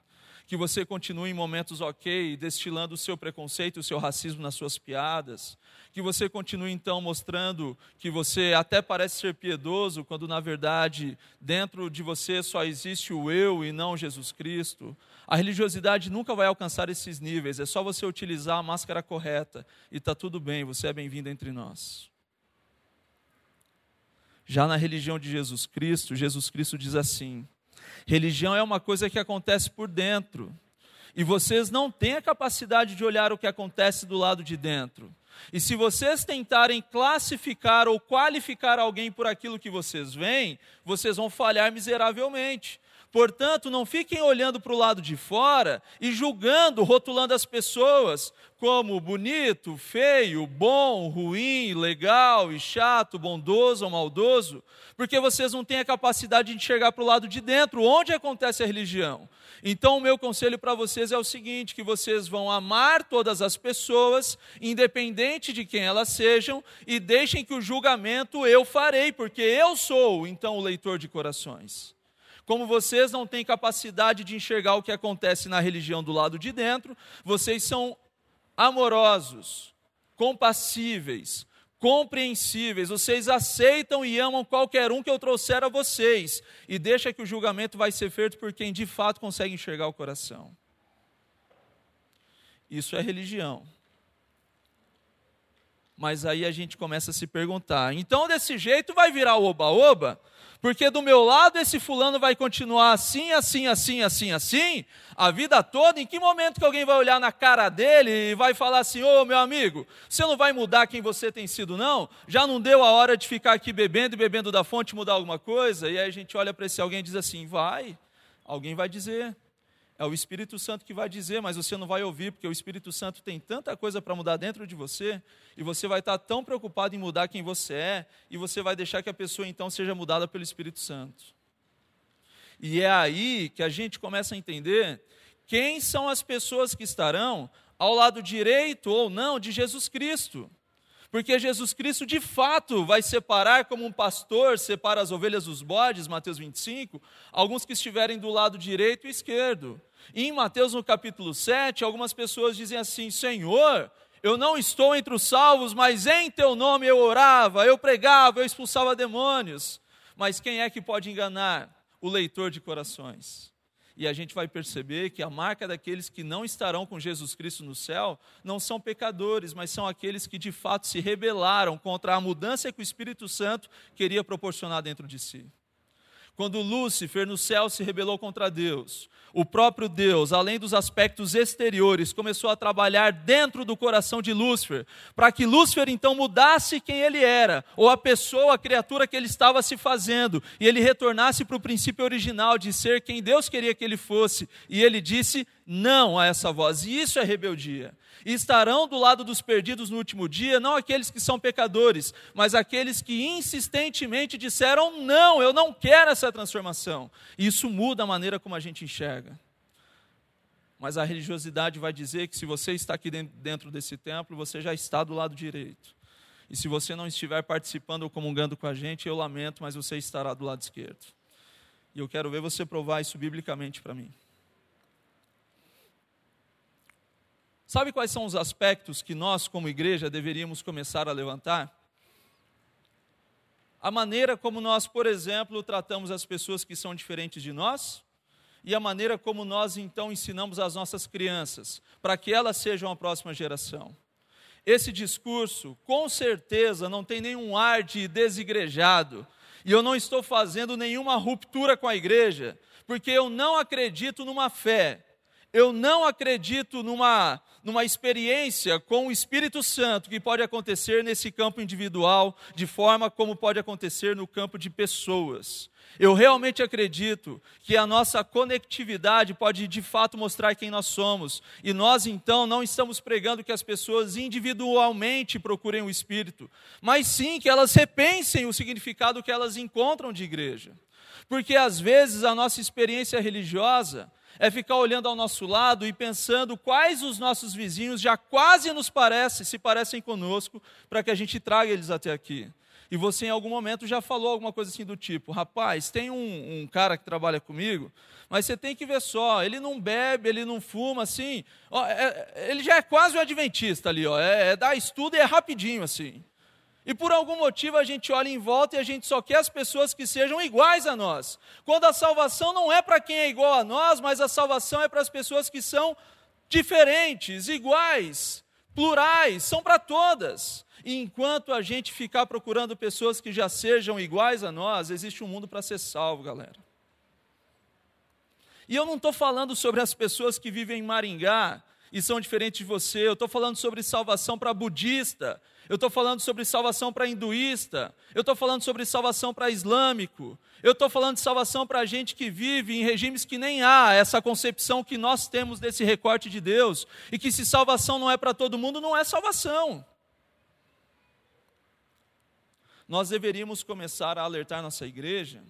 que você continue em momentos ok, destilando o seu preconceito, o seu racismo nas suas piadas, que você continue então mostrando que você até parece ser piedoso, quando na verdade dentro de você só existe o eu e não Jesus Cristo. A religiosidade nunca vai alcançar esses níveis, é só você utilizar a máscara correta e está tudo bem, você é bem-vindo entre nós. Já na religião de Jesus Cristo, Jesus Cristo diz assim: religião é uma coisa que acontece por dentro, e vocês não têm a capacidade de olhar o que acontece do lado de dentro. E se vocês tentarem classificar ou qualificar alguém por aquilo que vocês veem, vocês vão falhar miseravelmente. Portanto, não fiquem olhando para o lado de fora e julgando, rotulando as pessoas como bonito, feio, bom, ruim, legal e chato, bondoso ou maldoso, porque vocês não têm a capacidade de enxergar para o lado de dentro, onde acontece a religião. Então, o meu conselho para vocês é o seguinte: que vocês vão amar todas as pessoas, independente de quem elas sejam, e deixem que o julgamento eu farei, porque eu sou então o leitor de corações. Como vocês não têm capacidade de enxergar o que acontece na religião do lado de dentro, vocês são amorosos, compassíveis, compreensíveis, vocês aceitam e amam qualquer um que eu trouxer a vocês, e deixa que o julgamento vai ser feito por quem de fato consegue enxergar o coração. Isso é religião. Mas aí a gente começa a se perguntar: então desse jeito vai virar o oba-oba? Porque do meu lado esse fulano vai continuar assim, assim, assim, assim, assim, a vida toda. Em que momento que alguém vai olhar na cara dele e vai falar assim: Ô oh, meu amigo, você não vai mudar quem você tem sido, não? Já não deu a hora de ficar aqui bebendo e bebendo da fonte mudar alguma coisa? E aí a gente olha para esse alguém e diz assim: vai, alguém vai dizer. É o Espírito Santo que vai dizer, mas você não vai ouvir, porque o Espírito Santo tem tanta coisa para mudar dentro de você, e você vai estar tão preocupado em mudar quem você é, e você vai deixar que a pessoa então seja mudada pelo Espírito Santo. E é aí que a gente começa a entender quem são as pessoas que estarão ao lado direito ou não de Jesus Cristo. Porque Jesus Cristo, de fato, vai separar como um pastor separa as ovelhas dos bodes, Mateus 25, alguns que estiverem do lado direito e esquerdo. E em Mateus, no capítulo 7, algumas pessoas dizem assim: Senhor, eu não estou entre os salvos, mas em teu nome eu orava, eu pregava, eu expulsava demônios. Mas quem é que pode enganar? O leitor de corações. E a gente vai perceber que a marca daqueles que não estarão com Jesus Cristo no céu não são pecadores, mas são aqueles que de fato se rebelaram contra a mudança que o Espírito Santo queria proporcionar dentro de si. Quando Lúcifer no céu se rebelou contra Deus, o próprio Deus, além dos aspectos exteriores, começou a trabalhar dentro do coração de Lúcifer, para que Lúcifer então mudasse quem ele era, ou a pessoa, a criatura que ele estava se fazendo, e ele retornasse para o princípio original de ser quem Deus queria que ele fosse. E ele disse: não a essa voz. E isso é rebeldia. E estarão do lado dos perdidos no último dia, não aqueles que são pecadores, mas aqueles que insistentemente disseram: não, eu não quero essa transformação. E isso muda a maneira como a gente enxerga. Mas a religiosidade vai dizer que se você está aqui dentro desse templo, você já está do lado direito. E se você não estiver participando ou comungando com a gente, eu lamento, mas você estará do lado esquerdo. E eu quero ver você provar isso biblicamente para mim. Sabe quais são os aspectos que nós, como igreja, deveríamos começar a levantar? A maneira como nós, por exemplo, tratamos as pessoas que são diferentes de nós e a maneira como nós então ensinamos as nossas crianças, para que elas sejam a próxima geração. Esse discurso, com certeza, não tem nenhum ar de desigrejado, e eu não estou fazendo nenhuma ruptura com a igreja, porque eu não acredito numa fé eu não acredito numa, numa experiência com o Espírito Santo que pode acontecer nesse campo individual, de forma como pode acontecer no campo de pessoas. Eu realmente acredito que a nossa conectividade pode de fato mostrar quem nós somos. E nós então não estamos pregando que as pessoas individualmente procurem o Espírito, mas sim que elas repensem o significado que elas encontram de igreja. Porque às vezes a nossa experiência religiosa é ficar olhando ao nosso lado e pensando quais os nossos vizinhos já quase nos parecem, se parecem conosco, para que a gente traga eles até aqui. E você em algum momento já falou alguma coisa assim do tipo, rapaz, tem um, um cara que trabalha comigo, mas você tem que ver só, ele não bebe, ele não fuma, assim, ó, é, ele já é quase um adventista ali, ó, é, é dar estudo e é rapidinho assim. E por algum motivo a gente olha em volta e a gente só quer as pessoas que sejam iguais a nós. Quando a salvação não é para quem é igual a nós, mas a salvação é para as pessoas que são diferentes, iguais, plurais, são para todas. E enquanto a gente ficar procurando pessoas que já sejam iguais a nós, existe um mundo para ser salvo, galera. E eu não estou falando sobre as pessoas que vivem em Maringá e são diferentes de você, eu estou falando sobre salvação para budista, eu estou falando sobre salvação para hinduísta, eu estou falando sobre salvação para islâmico, eu estou falando de salvação para gente que vive em regimes que nem há essa concepção que nós temos desse recorte de Deus, e que se salvação não é para todo mundo, não é salvação. Nós deveríamos começar a alertar nossa igreja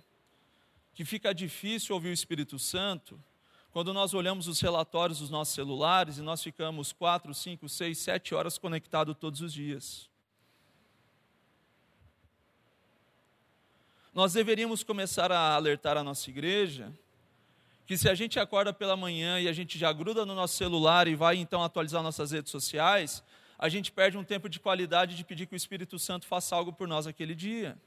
que fica difícil ouvir o Espírito Santo quando nós olhamos os relatórios dos nossos celulares e nós ficamos quatro, cinco, seis, sete horas conectados todos os dias. Nós deveríamos começar a alertar a nossa igreja que se a gente acorda pela manhã e a gente já gruda no nosso celular e vai então atualizar nossas redes sociais, a gente perde um tempo de qualidade de pedir que o Espírito Santo faça algo por nós aquele dia.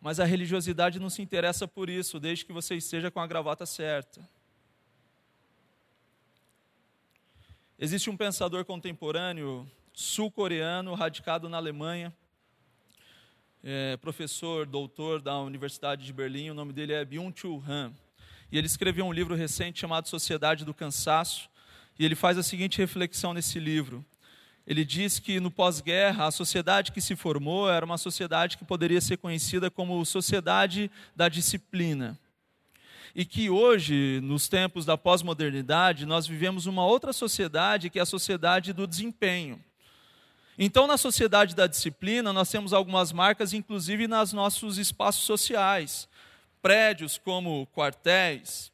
Mas a religiosidade não se interessa por isso, desde que você esteja com a gravata certa. Existe um pensador contemporâneo sul-coreano, radicado na Alemanha, é, professor, doutor da Universidade de Berlim, o nome dele é Byung-Chul Han. E ele escreveu um livro recente chamado Sociedade do Cansaço, e ele faz a seguinte reflexão nesse livro. Ele diz que no pós-guerra, a sociedade que se formou era uma sociedade que poderia ser conhecida como sociedade da disciplina. E que hoje, nos tempos da pós-modernidade, nós vivemos uma outra sociedade, que é a sociedade do desempenho. Então, na sociedade da disciplina, nós temos algumas marcas, inclusive nos nossos espaços sociais prédios como quartéis,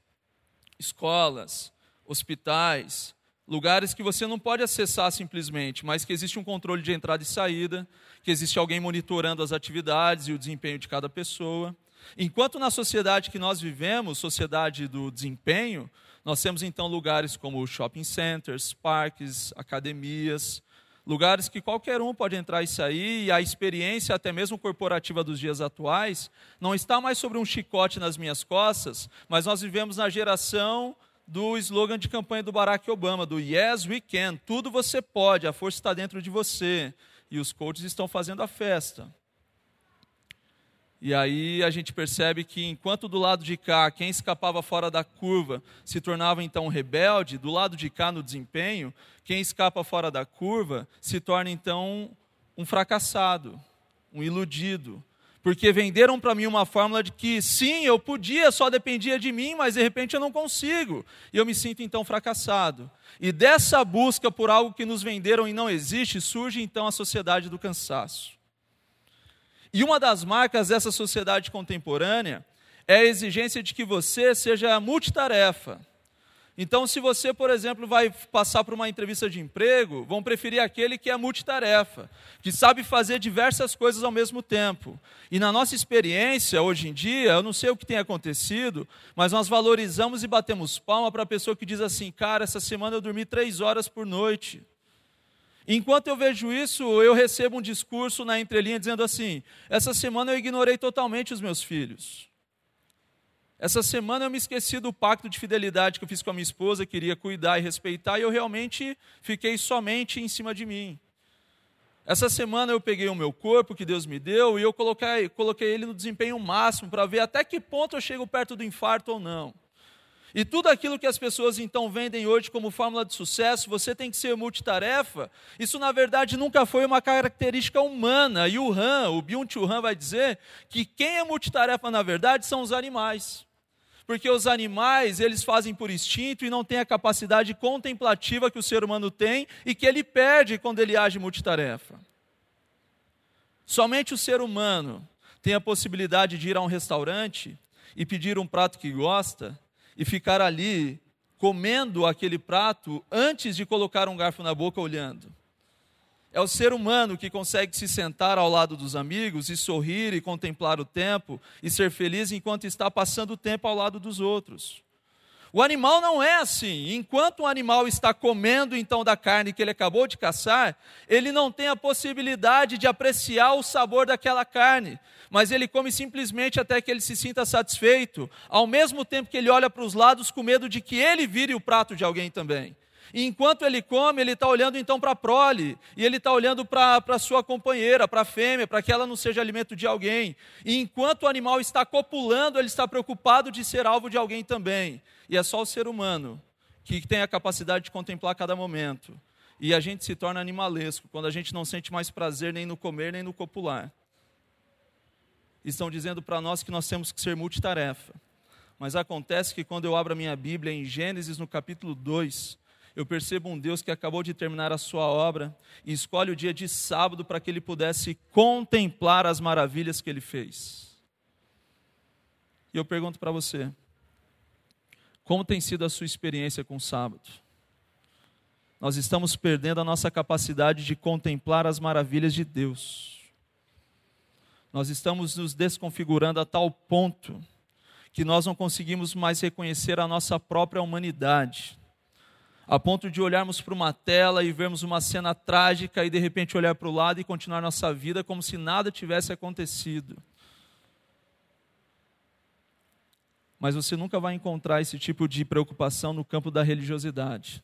escolas, hospitais, lugares que você não pode acessar simplesmente, mas que existe um controle de entrada e saída, que existe alguém monitorando as atividades e o desempenho de cada pessoa. Enquanto na sociedade que nós vivemos, sociedade do desempenho, nós temos então lugares como shopping centers, parques, academias, lugares que qualquer um pode entrar e sair, e a experiência, até mesmo corporativa dos dias atuais, não está mais sobre um chicote nas minhas costas, mas nós vivemos na geração do slogan de campanha do Barack Obama, do Yes We Can, tudo você pode, a força está dentro de você, e os coaches estão fazendo a festa. E aí a gente percebe que enquanto do lado de cá, quem escapava fora da curva se tornava então rebelde, do lado de cá no desempenho, quem escapa fora da curva se torna então um fracassado, um iludido. Porque venderam para mim uma fórmula de que sim, eu podia, só dependia de mim, mas de repente eu não consigo. E eu me sinto então fracassado. E dessa busca por algo que nos venderam e não existe, surge então a sociedade do cansaço. E uma das marcas dessa sociedade contemporânea é a exigência de que você seja multitarefa. Então, se você, por exemplo, vai passar por uma entrevista de emprego, vão preferir aquele que é multitarefa, que sabe fazer diversas coisas ao mesmo tempo. E na nossa experiência, hoje em dia, eu não sei o que tem acontecido, mas nós valorizamos e batemos palma para a pessoa que diz assim: cara, essa semana eu dormi três horas por noite. Enquanto eu vejo isso, eu recebo um discurso na entrelinha dizendo assim: essa semana eu ignorei totalmente os meus filhos. Essa semana eu me esqueci do pacto de fidelidade que eu fiz com a minha esposa, queria cuidar e respeitar, e eu realmente fiquei somente em cima de mim. Essa semana eu peguei o meu corpo que Deus me deu e eu coloquei, coloquei ele no desempenho máximo para ver até que ponto eu chego perto do infarto ou não. E tudo aquilo que as pessoas então vendem hoje como fórmula de sucesso, você tem que ser multitarefa, isso na verdade nunca foi uma característica humana. E o Han, o Byung-Chul Han vai dizer que quem é multitarefa na verdade são os animais. Porque os animais, eles fazem por instinto e não têm a capacidade contemplativa que o ser humano tem e que ele perde quando ele age multitarefa. Somente o ser humano tem a possibilidade de ir a um restaurante e pedir um prato que gosta e ficar ali comendo aquele prato antes de colocar um garfo na boca olhando. É o ser humano que consegue se sentar ao lado dos amigos e sorrir e contemplar o tempo e ser feliz enquanto está passando o tempo ao lado dos outros. O animal não é assim. Enquanto o animal está comendo então da carne que ele acabou de caçar, ele não tem a possibilidade de apreciar o sabor daquela carne, mas ele come simplesmente até que ele se sinta satisfeito, ao mesmo tempo que ele olha para os lados com medo de que ele vire o prato de alguém também. E enquanto ele come, ele está olhando então para a prole, e ele está olhando para a sua companheira, para a fêmea, para que ela não seja alimento de alguém. E enquanto o animal está copulando, ele está preocupado de ser alvo de alguém também. E é só o ser humano que tem a capacidade de contemplar cada momento. E a gente se torna animalesco quando a gente não sente mais prazer nem no comer nem no copular. Estão dizendo para nós que nós temos que ser multitarefa. Mas acontece que quando eu abro a minha Bíblia em Gênesis, no capítulo 2, eu percebo um Deus que acabou de terminar a sua obra e escolhe o dia de sábado para que ele pudesse contemplar as maravilhas que ele fez. E eu pergunto para você: como tem sido a sua experiência com o sábado? Nós estamos perdendo a nossa capacidade de contemplar as maravilhas de Deus. Nós estamos nos desconfigurando a tal ponto que nós não conseguimos mais reconhecer a nossa própria humanidade. A ponto de olharmos para uma tela e vermos uma cena trágica e de repente olhar para o lado e continuar nossa vida como se nada tivesse acontecido. Mas você nunca vai encontrar esse tipo de preocupação no campo da religiosidade,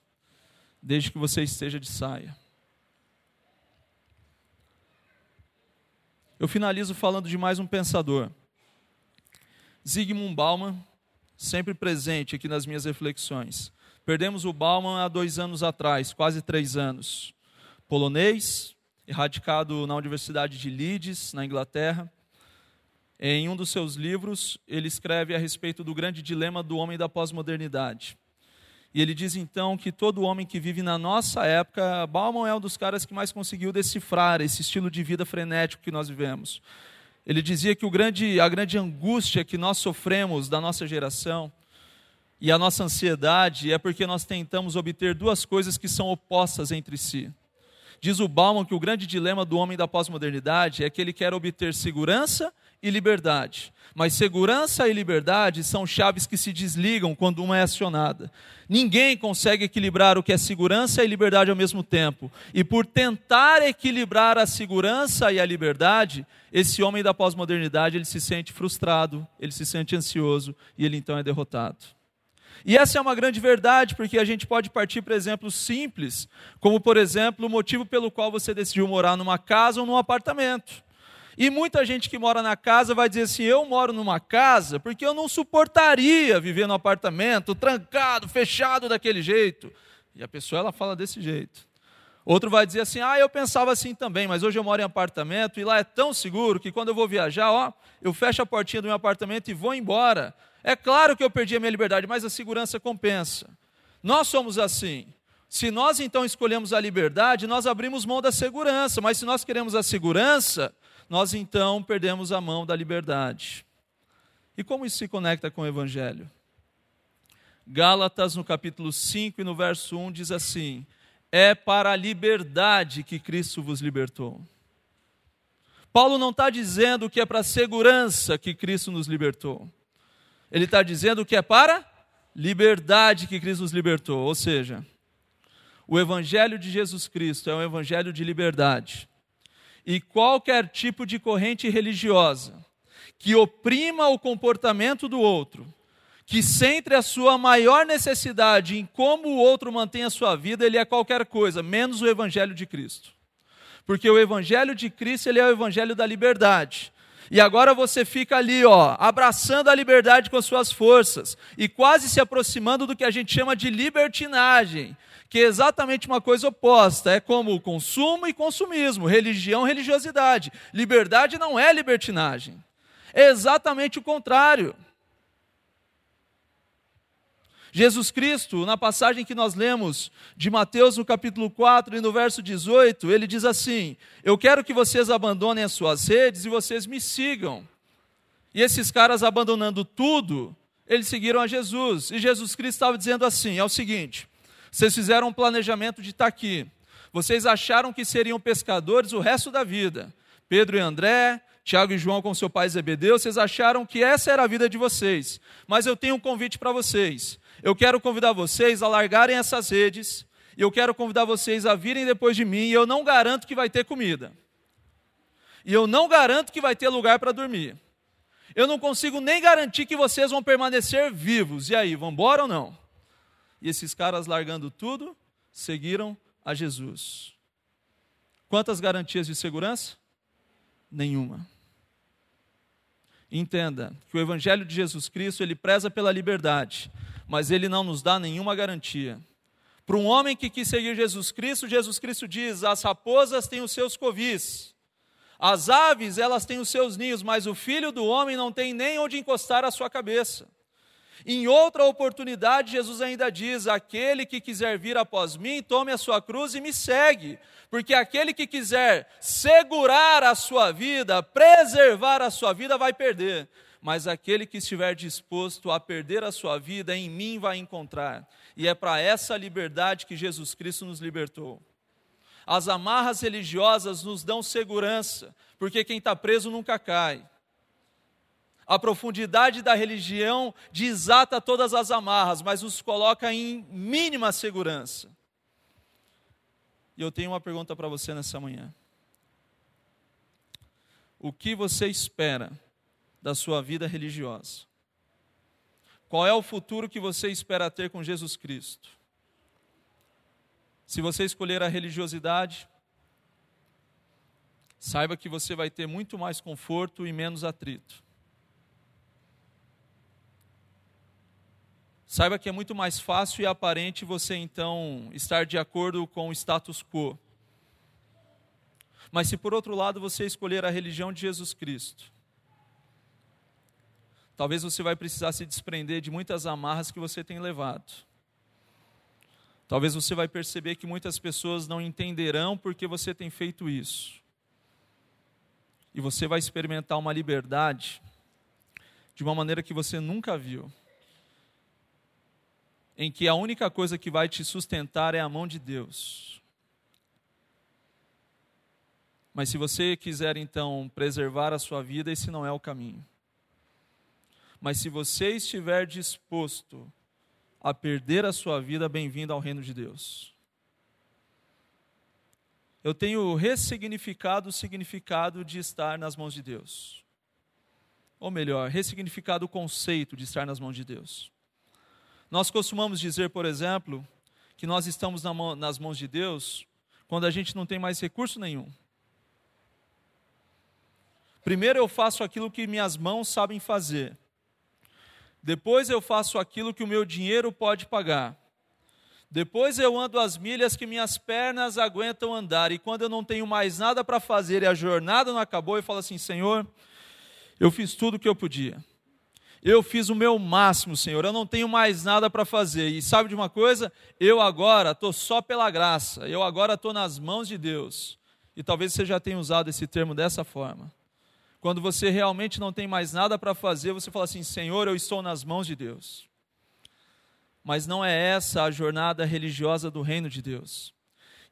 desde que você esteja de saia. Eu finalizo falando de mais um pensador. Zygmunt Bauman, sempre presente aqui nas minhas reflexões. Perdemos o Bauman há dois anos atrás, quase três anos. Polonês, radicado na Universidade de Leeds, na Inglaterra. Em um dos seus livros, ele escreve a respeito do grande dilema do homem da pós-modernidade. E ele diz então que todo homem que vive na nossa época, Bauman é um dos caras que mais conseguiu decifrar esse estilo de vida frenético que nós vivemos. Ele dizia que grande, a grande angústia que nós sofremos da nossa geração e a nossa ansiedade é porque nós tentamos obter duas coisas que são opostas entre si. Diz o Bauman que o grande dilema do homem da pós-modernidade é que ele quer obter segurança e liberdade. Mas segurança e liberdade são chaves que se desligam quando uma é acionada. Ninguém consegue equilibrar o que é segurança e liberdade ao mesmo tempo. E por tentar equilibrar a segurança e a liberdade, esse homem da pós-modernidade, ele se sente frustrado, ele se sente ansioso e ele então é derrotado. E essa é uma grande verdade, porque a gente pode partir para exemplos simples, como por exemplo, o motivo pelo qual você decidiu morar numa casa ou num apartamento. E muita gente que mora na casa vai dizer assim: eu moro numa casa porque eu não suportaria viver num apartamento trancado, fechado daquele jeito. E a pessoa ela fala desse jeito. Outro vai dizer assim: ah, eu pensava assim também, mas hoje eu moro em apartamento e lá é tão seguro que quando eu vou viajar, ó, eu fecho a portinha do meu apartamento e vou embora. É claro que eu perdi a minha liberdade, mas a segurança compensa. Nós somos assim. Se nós então escolhemos a liberdade, nós abrimos mão da segurança, mas se nós queremos a segurança, nós então perdemos a mão da liberdade. E como isso se conecta com o Evangelho? Gálatas, no capítulo 5 e no verso 1, diz assim: É para a liberdade que Cristo vos libertou. Paulo não está dizendo que é para a segurança que Cristo nos libertou. Ele está dizendo que é para liberdade que Cristo nos libertou. Ou seja, o Evangelho de Jesus Cristo é um Evangelho de liberdade. E qualquer tipo de corrente religiosa que oprima o comportamento do outro, que centre a sua maior necessidade em como o outro mantém a sua vida, ele é qualquer coisa, menos o Evangelho de Cristo. Porque o Evangelho de Cristo ele é o Evangelho da liberdade. E agora você fica ali, ó, abraçando a liberdade com as suas forças e quase se aproximando do que a gente chama de libertinagem, que é exatamente uma coisa oposta, é como consumo e consumismo, religião, religiosidade. Liberdade não é libertinagem. É exatamente o contrário. Jesus Cristo, na passagem que nós lemos de Mateus no capítulo 4 e no verso 18, ele diz assim: Eu quero que vocês abandonem as suas redes e vocês me sigam. E esses caras abandonando tudo, eles seguiram a Jesus. E Jesus Cristo estava dizendo assim: é o seguinte, vocês fizeram um planejamento de estar aqui. Vocês acharam que seriam pescadores o resto da vida. Pedro e André, Tiago e João com seu pai Zebedeu, vocês acharam que essa era a vida de vocês. Mas eu tenho um convite para vocês eu quero convidar vocês a largarem essas redes, e eu quero convidar vocês a virem depois de mim, e eu não garanto que vai ter comida. E eu não garanto que vai ter lugar para dormir. Eu não consigo nem garantir que vocês vão permanecer vivos. E aí, vão embora ou não? E esses caras largando tudo, seguiram a Jesus. Quantas garantias de segurança? Nenhuma. Entenda que o evangelho de Jesus Cristo, ele preza pela liberdade, mas ele não nos dá nenhuma garantia. Para um homem que quis seguir Jesus Cristo, Jesus Cristo diz: as raposas têm os seus covis, as aves elas têm os seus ninhos, mas o filho do homem não tem nem onde encostar a sua cabeça. Em outra oportunidade, Jesus ainda diz: Aquele que quiser vir após mim, tome a sua cruz e me segue. Porque aquele que quiser segurar a sua vida, preservar a sua vida, vai perder mas aquele que estiver disposto a perder a sua vida, em mim vai encontrar. E é para essa liberdade que Jesus Cristo nos libertou. As amarras religiosas nos dão segurança, porque quem está preso nunca cai. A profundidade da religião desata todas as amarras, mas os coloca em mínima segurança. E eu tenho uma pergunta para você nessa manhã. O que você espera da sua vida religiosa? Qual é o futuro que você espera ter com Jesus Cristo? Se você escolher a religiosidade, saiba que você vai ter muito mais conforto e menos atrito. Saiba que é muito mais fácil e aparente você então estar de acordo com o status quo. Mas se por outro lado você escolher a religião de Jesus Cristo, talvez você vai precisar se desprender de muitas amarras que você tem levado. Talvez você vai perceber que muitas pessoas não entenderão porque você tem feito isso. E você vai experimentar uma liberdade de uma maneira que você nunca viu. Em que a única coisa que vai te sustentar é a mão de Deus. Mas se você quiser então preservar a sua vida, esse não é o caminho. Mas se você estiver disposto a perder a sua vida, bem-vindo ao reino de Deus. Eu tenho ressignificado o significado de estar nas mãos de Deus. Ou melhor, ressignificado o conceito de estar nas mãos de Deus. Nós costumamos dizer, por exemplo, que nós estamos nas mãos de Deus quando a gente não tem mais recurso nenhum. Primeiro eu faço aquilo que minhas mãos sabem fazer. Depois eu faço aquilo que o meu dinheiro pode pagar. Depois eu ando as milhas que minhas pernas aguentam andar. E quando eu não tenho mais nada para fazer e a jornada não acabou, eu falo assim: Senhor, eu fiz tudo o que eu podia. Eu fiz o meu máximo, Senhor. Eu não tenho mais nada para fazer. E sabe de uma coisa? Eu agora estou só pela graça. Eu agora estou nas mãos de Deus. E talvez você já tenha usado esse termo dessa forma. Quando você realmente não tem mais nada para fazer, você fala assim: Senhor, eu estou nas mãos de Deus. Mas não é essa a jornada religiosa do reino de Deus.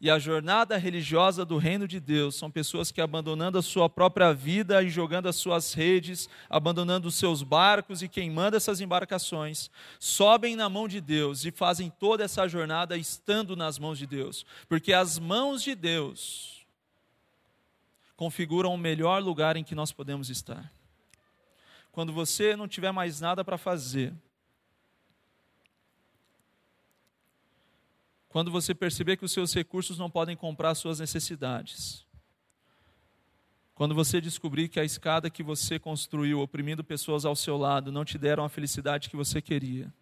E a jornada religiosa do reino de Deus são pessoas que, abandonando a sua própria vida e jogando as suas redes, abandonando os seus barcos e queimando essas embarcações, sobem na mão de Deus e fazem toda essa jornada estando nas mãos de Deus. Porque as mãos de Deus configuram o melhor lugar em que nós podemos estar. Quando você não tiver mais nada para fazer, quando você perceber que os seus recursos não podem comprar suas necessidades, quando você descobrir que a escada que você construiu, oprimindo pessoas ao seu lado, não te deram a felicidade que você queria,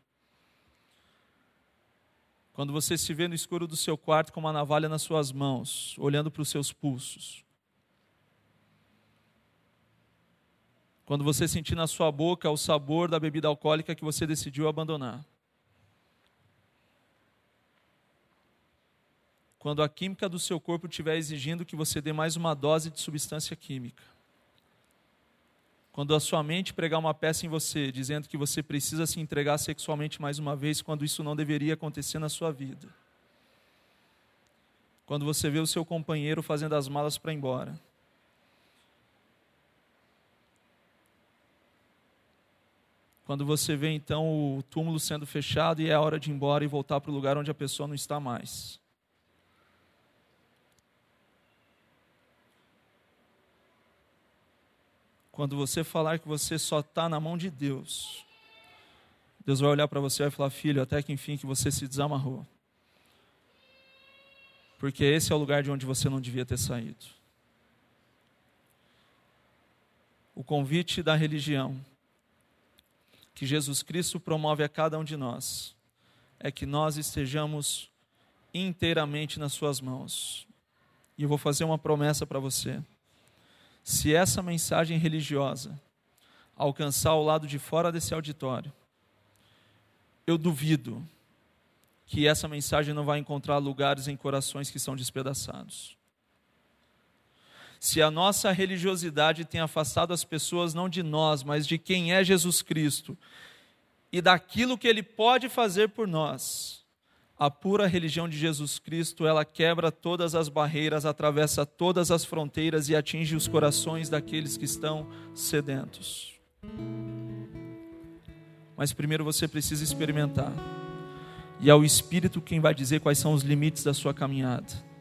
quando você se vê no escuro do seu quarto com uma navalha nas suas mãos, olhando para os seus pulsos, Quando você sentir na sua boca o sabor da bebida alcoólica que você decidiu abandonar. Quando a química do seu corpo estiver exigindo que você dê mais uma dose de substância química. Quando a sua mente pregar uma peça em você, dizendo que você precisa se entregar sexualmente mais uma vez, quando isso não deveria acontecer na sua vida. Quando você vê o seu companheiro fazendo as malas para ir embora Quando você vê então o túmulo sendo fechado e é hora de ir embora e voltar para o lugar onde a pessoa não está mais. Quando você falar que você só está na mão de Deus, Deus vai olhar para você e vai falar: Filho, até que enfim que você se desamarrou. Porque esse é o lugar de onde você não devia ter saído. O convite da religião que Jesus Cristo promove a cada um de nós é que nós estejamos inteiramente nas Suas mãos. E eu vou fazer uma promessa para você. Se essa mensagem religiosa alcançar o lado de fora desse auditório, eu duvido que essa mensagem não vai encontrar lugares em corações que são despedaçados se a nossa religiosidade tem afastado as pessoas não de nós, mas de quem é Jesus Cristo e daquilo que ele pode fazer por nós, a pura religião de Jesus Cristo, ela quebra todas as barreiras, atravessa todas as fronteiras e atinge os corações daqueles que estão sedentos. Mas primeiro você precisa experimentar. E é o Espírito quem vai dizer quais são os limites da sua caminhada.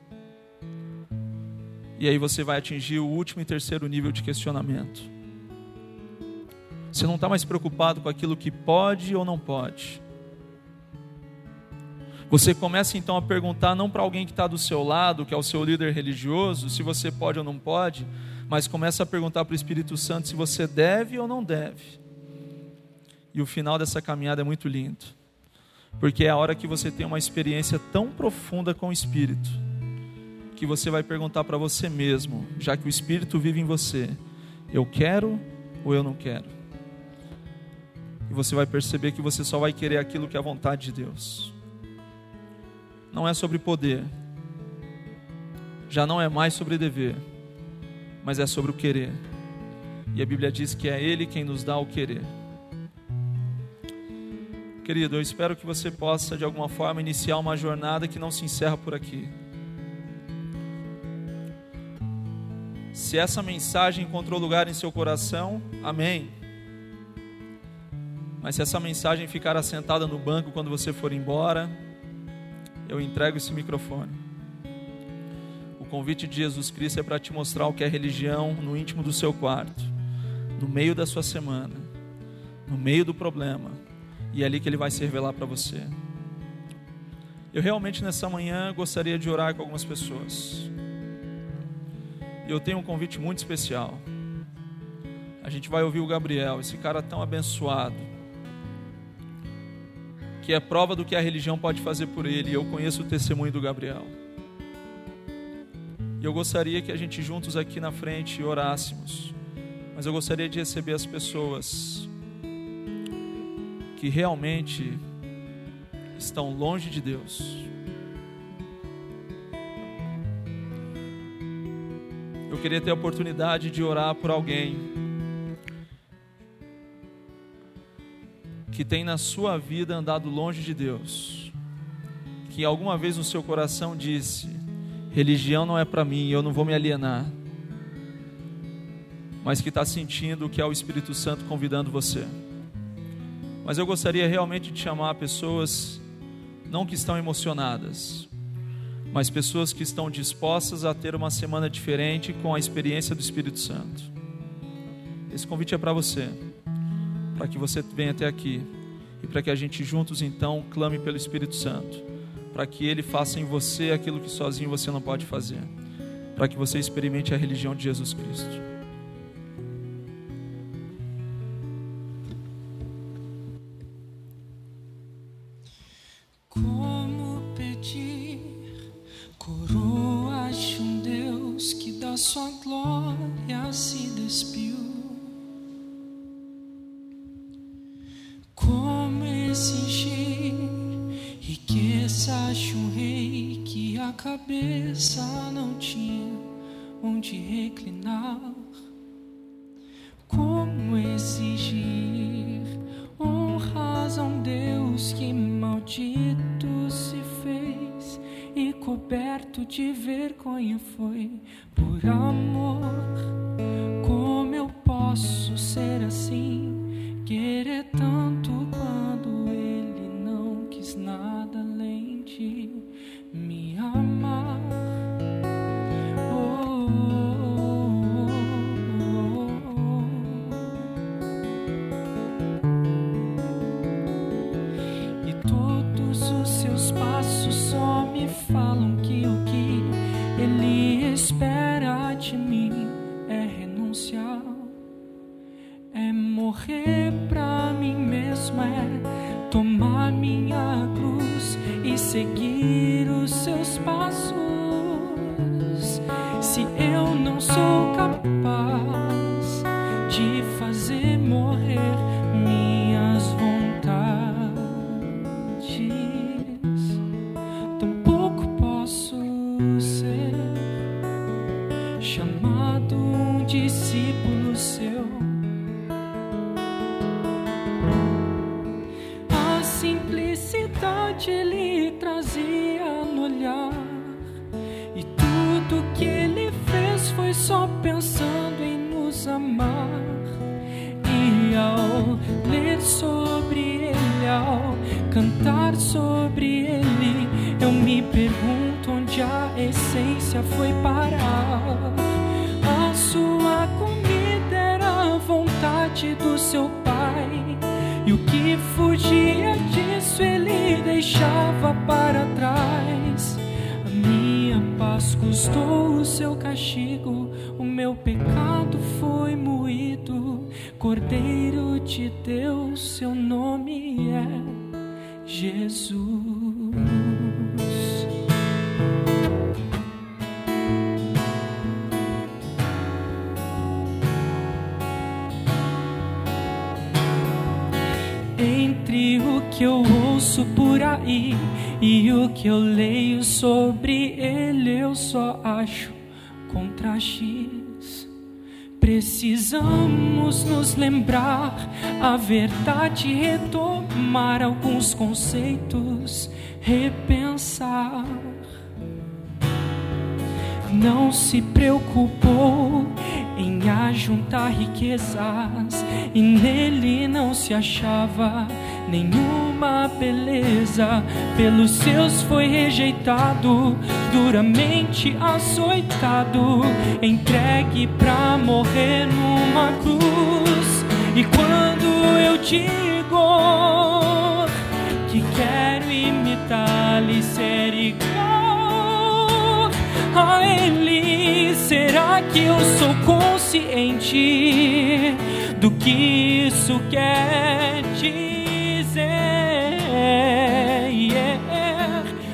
E aí você vai atingir o último e terceiro nível de questionamento. Você não está mais preocupado com aquilo que pode ou não pode. Você começa então a perguntar não para alguém que está do seu lado, que é o seu líder religioso, se você pode ou não pode, mas começa a perguntar para o Espírito Santo se você deve ou não deve. E o final dessa caminhada é muito lindo, porque é a hora que você tem uma experiência tão profunda com o Espírito, que você vai perguntar para você mesmo, já que o Espírito vive em você: eu quero ou eu não quero? E você vai perceber que você só vai querer aquilo que é a vontade de Deus. Não é sobre poder, já não é mais sobre dever, mas é sobre o querer. E a Bíblia diz que é Ele quem nos dá o querer. Querido, eu espero que você possa de alguma forma iniciar uma jornada que não se encerra por aqui. Se essa mensagem encontrou lugar em seu coração, amém. Mas se essa mensagem ficar assentada no banco quando você for embora, eu entrego esse microfone. O convite de Jesus Cristo é para te mostrar o que é religião no íntimo do seu quarto, no meio da sua semana, no meio do problema, e é ali que ele vai se revelar para você. Eu realmente nessa manhã gostaria de orar com algumas pessoas. E eu tenho um convite muito especial. A gente vai ouvir o Gabriel, esse cara tão abençoado, que é prova do que a religião pode fazer por ele. Eu conheço o testemunho do Gabriel. E eu gostaria que a gente juntos aqui na frente orássemos. Mas eu gostaria de receber as pessoas que realmente estão longe de Deus queria ter a oportunidade de orar por alguém que tem na sua vida andado longe de Deus, que alguma vez no seu coração disse: religião não é para mim, eu não vou me alienar, mas que está sentindo que é o Espírito Santo convidando você. Mas eu gostaria realmente de chamar pessoas, não que estão emocionadas, mas pessoas que estão dispostas a ter uma semana diferente com a experiência do Espírito Santo. Esse convite é para você, para que você venha até aqui e para que a gente juntos então clame pelo Espírito Santo, para que ele faça em você aquilo que sozinho você não pode fazer, para que você experimente a religião de Jesus Cristo. sua glória se despiu. Como exigir riqueza de um rei que a cabeça não tinha onde reclinar. Como exigir honras a um Deus que maldito se fez e coberto de vergonha foi. Do seu pai e o que fugia disso ele deixava para trás. A minha paz custou o seu castigo, o meu pecado foi moído. Cordeiro de Deus, seu nome é Jesus. Entre o que eu ouço por aí e o que eu leio sobre ele, eu só acho contrastes. Precisamos nos lembrar a verdade, retomar alguns conceitos, repensar. Não se preocupou em ajuntar riquezas e nele não se achava nenhuma beleza. Pelos seus foi rejeitado, duramente açoitado, entregue pra morrer numa cruz. E quando eu digo que quero imitar-lhe, ser igual a ele, será que eu sou consciente do que isso quer dizer? Yeah.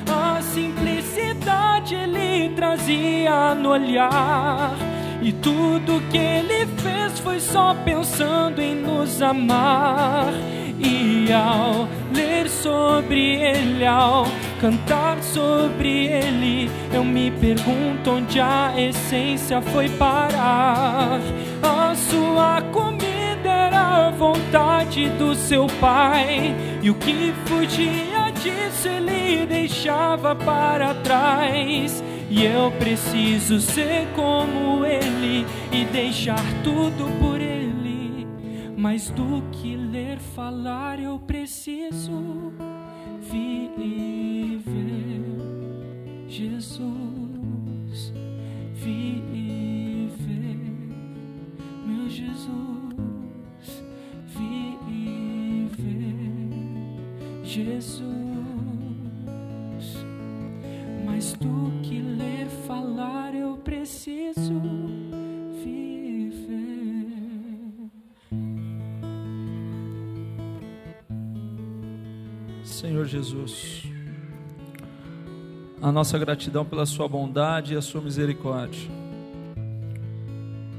A simplicidade ele trazia no olhar. E tudo que ele fez foi só pensando em nos amar. E ao ler sobre ele, ao cantar sobre ele, eu me pergunto onde a essência foi parar. A sua a vontade do seu pai, e o que fugia disso ele deixava para trás. E eu preciso ser como ele e deixar tudo por ele. Mais do que ler, falar, eu preciso viver. Jesus, viver. Meu Jesus, Jesus. Mais do que ler, falar, eu preciso viver. Senhor Jesus, a nossa gratidão pela Sua bondade e a Sua misericórdia,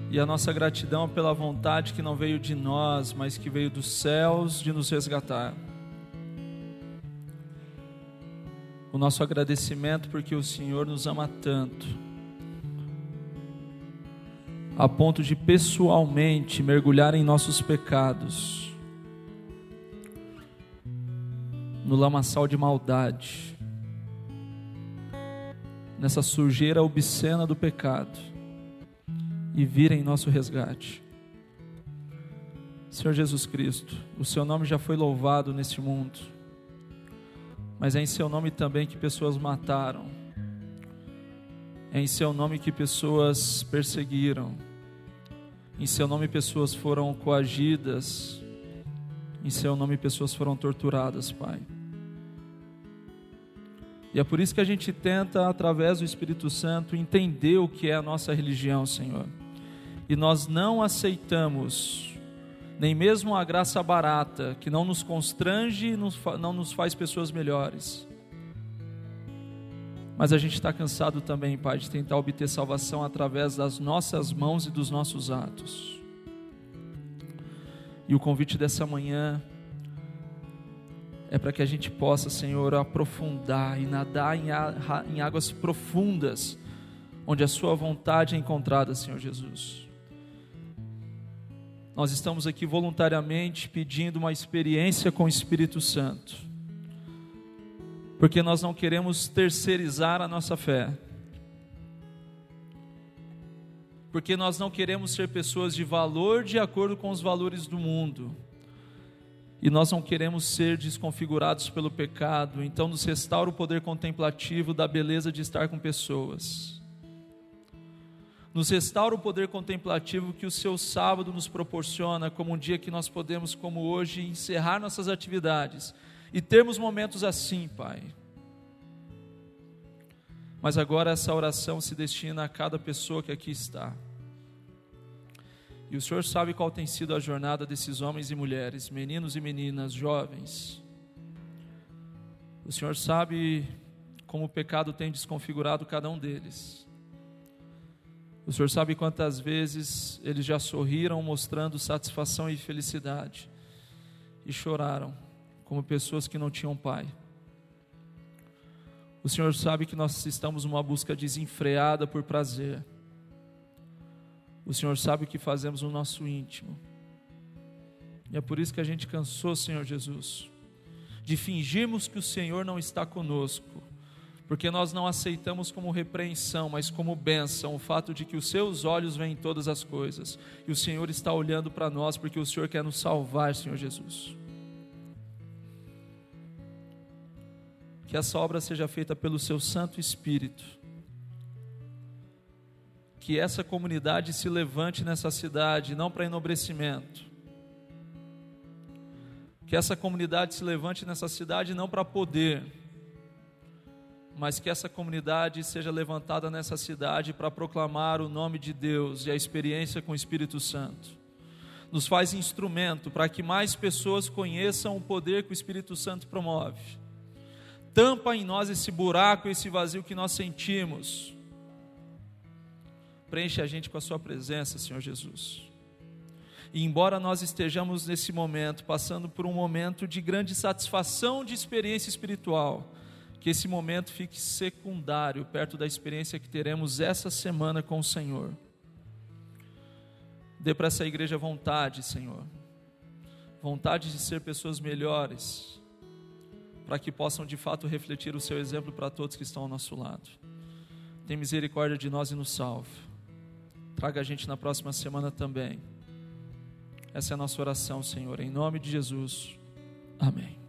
e a nossa gratidão pela vontade que não veio de nós, mas que veio dos céus de nos resgatar. O nosso agradecimento porque o Senhor nos ama tanto, a ponto de pessoalmente mergulhar em nossos pecados no lamaçal de maldade, nessa sujeira obscena do pecado, e vir em nosso resgate. Senhor Jesus Cristo, o Seu nome já foi louvado neste mundo, mas é em Seu nome também que pessoas mataram, é em Seu nome que pessoas perseguiram, em Seu nome pessoas foram coagidas, em Seu nome pessoas foram torturadas, Pai. E é por isso que a gente tenta, através do Espírito Santo, entender o que é a nossa religião, Senhor. E nós não aceitamos nem mesmo a graça barata, que não nos constrange e não nos faz pessoas melhores. Mas a gente está cansado também, Pai, de tentar obter salvação através das nossas mãos e dos nossos atos. E o convite dessa manhã é para que a gente possa, Senhor, aprofundar e nadar em, águas profundas, onde a Sua vontade é encontrada, Senhor Jesus. Nós estamos aqui voluntariamente pedindo uma experiência com o Espírito Santo, porque nós não queremos terceirizar a nossa fé, porque nós não queremos ser pessoas de valor de acordo com os valores do mundo, e nós não queremos ser desconfigurados pelo pecado, então nos restaura o poder contemplativo da beleza de estar com pessoas. Nos restaura o poder contemplativo que o seu sábado nos proporciona, como um dia que nós podemos, como hoje, encerrar nossas atividades e termos momentos assim, Pai. Mas agora essa oração se destina a cada pessoa que aqui está. E o Senhor sabe qual tem sido a jornada desses homens e mulheres, meninos e meninas, jovens. O Senhor sabe como o pecado tem desconfigurado cada um deles. O Senhor sabe quantas vezes eles já sorriram mostrando satisfação e felicidade e choraram como pessoas que não tinham pai. O Senhor sabe que nós estamos numa busca desenfreada por prazer. O Senhor sabe o que fazemos no nosso íntimo. E é por isso que a gente cansou, Senhor Jesus, de fingirmos que o Senhor não está conosco, porque nós não aceitamos como repreensão, mas como bênção o fato de que os seus olhos veem todas as coisas e o Senhor está olhando para nós porque o Senhor quer nos salvar, Senhor Jesus. Que essa obra seja feita pelo seu Santo Espírito que essa comunidade se levante nessa cidade, não para enobrecimento. Que essa comunidade se levante nessa cidade não para poder, mas que essa comunidade seja levantada nessa cidade para proclamar o nome de Deus e a experiência com o Espírito Santo. Nos faz instrumento para que mais pessoas conheçam o poder que o Espírito Santo promove. Tampa em nós esse buraco, esse vazio que nós sentimos Preenche a gente com a Sua presença, Senhor Jesus. E embora nós estejamos nesse momento, passando por um momento de grande satisfação de experiência espiritual, que esse momento fique secundário perto da experiência que teremos essa semana com o Senhor. Dê para essa igreja vontade, Senhor, vontade de ser pessoas melhores, para que possam de fato refletir o seu exemplo para todos que estão ao nosso lado. Tem misericórdia de nós e nos salve. Traga a gente na próxima semana também. Essa é a nossa oração, Senhor, em nome de Jesus. Amém.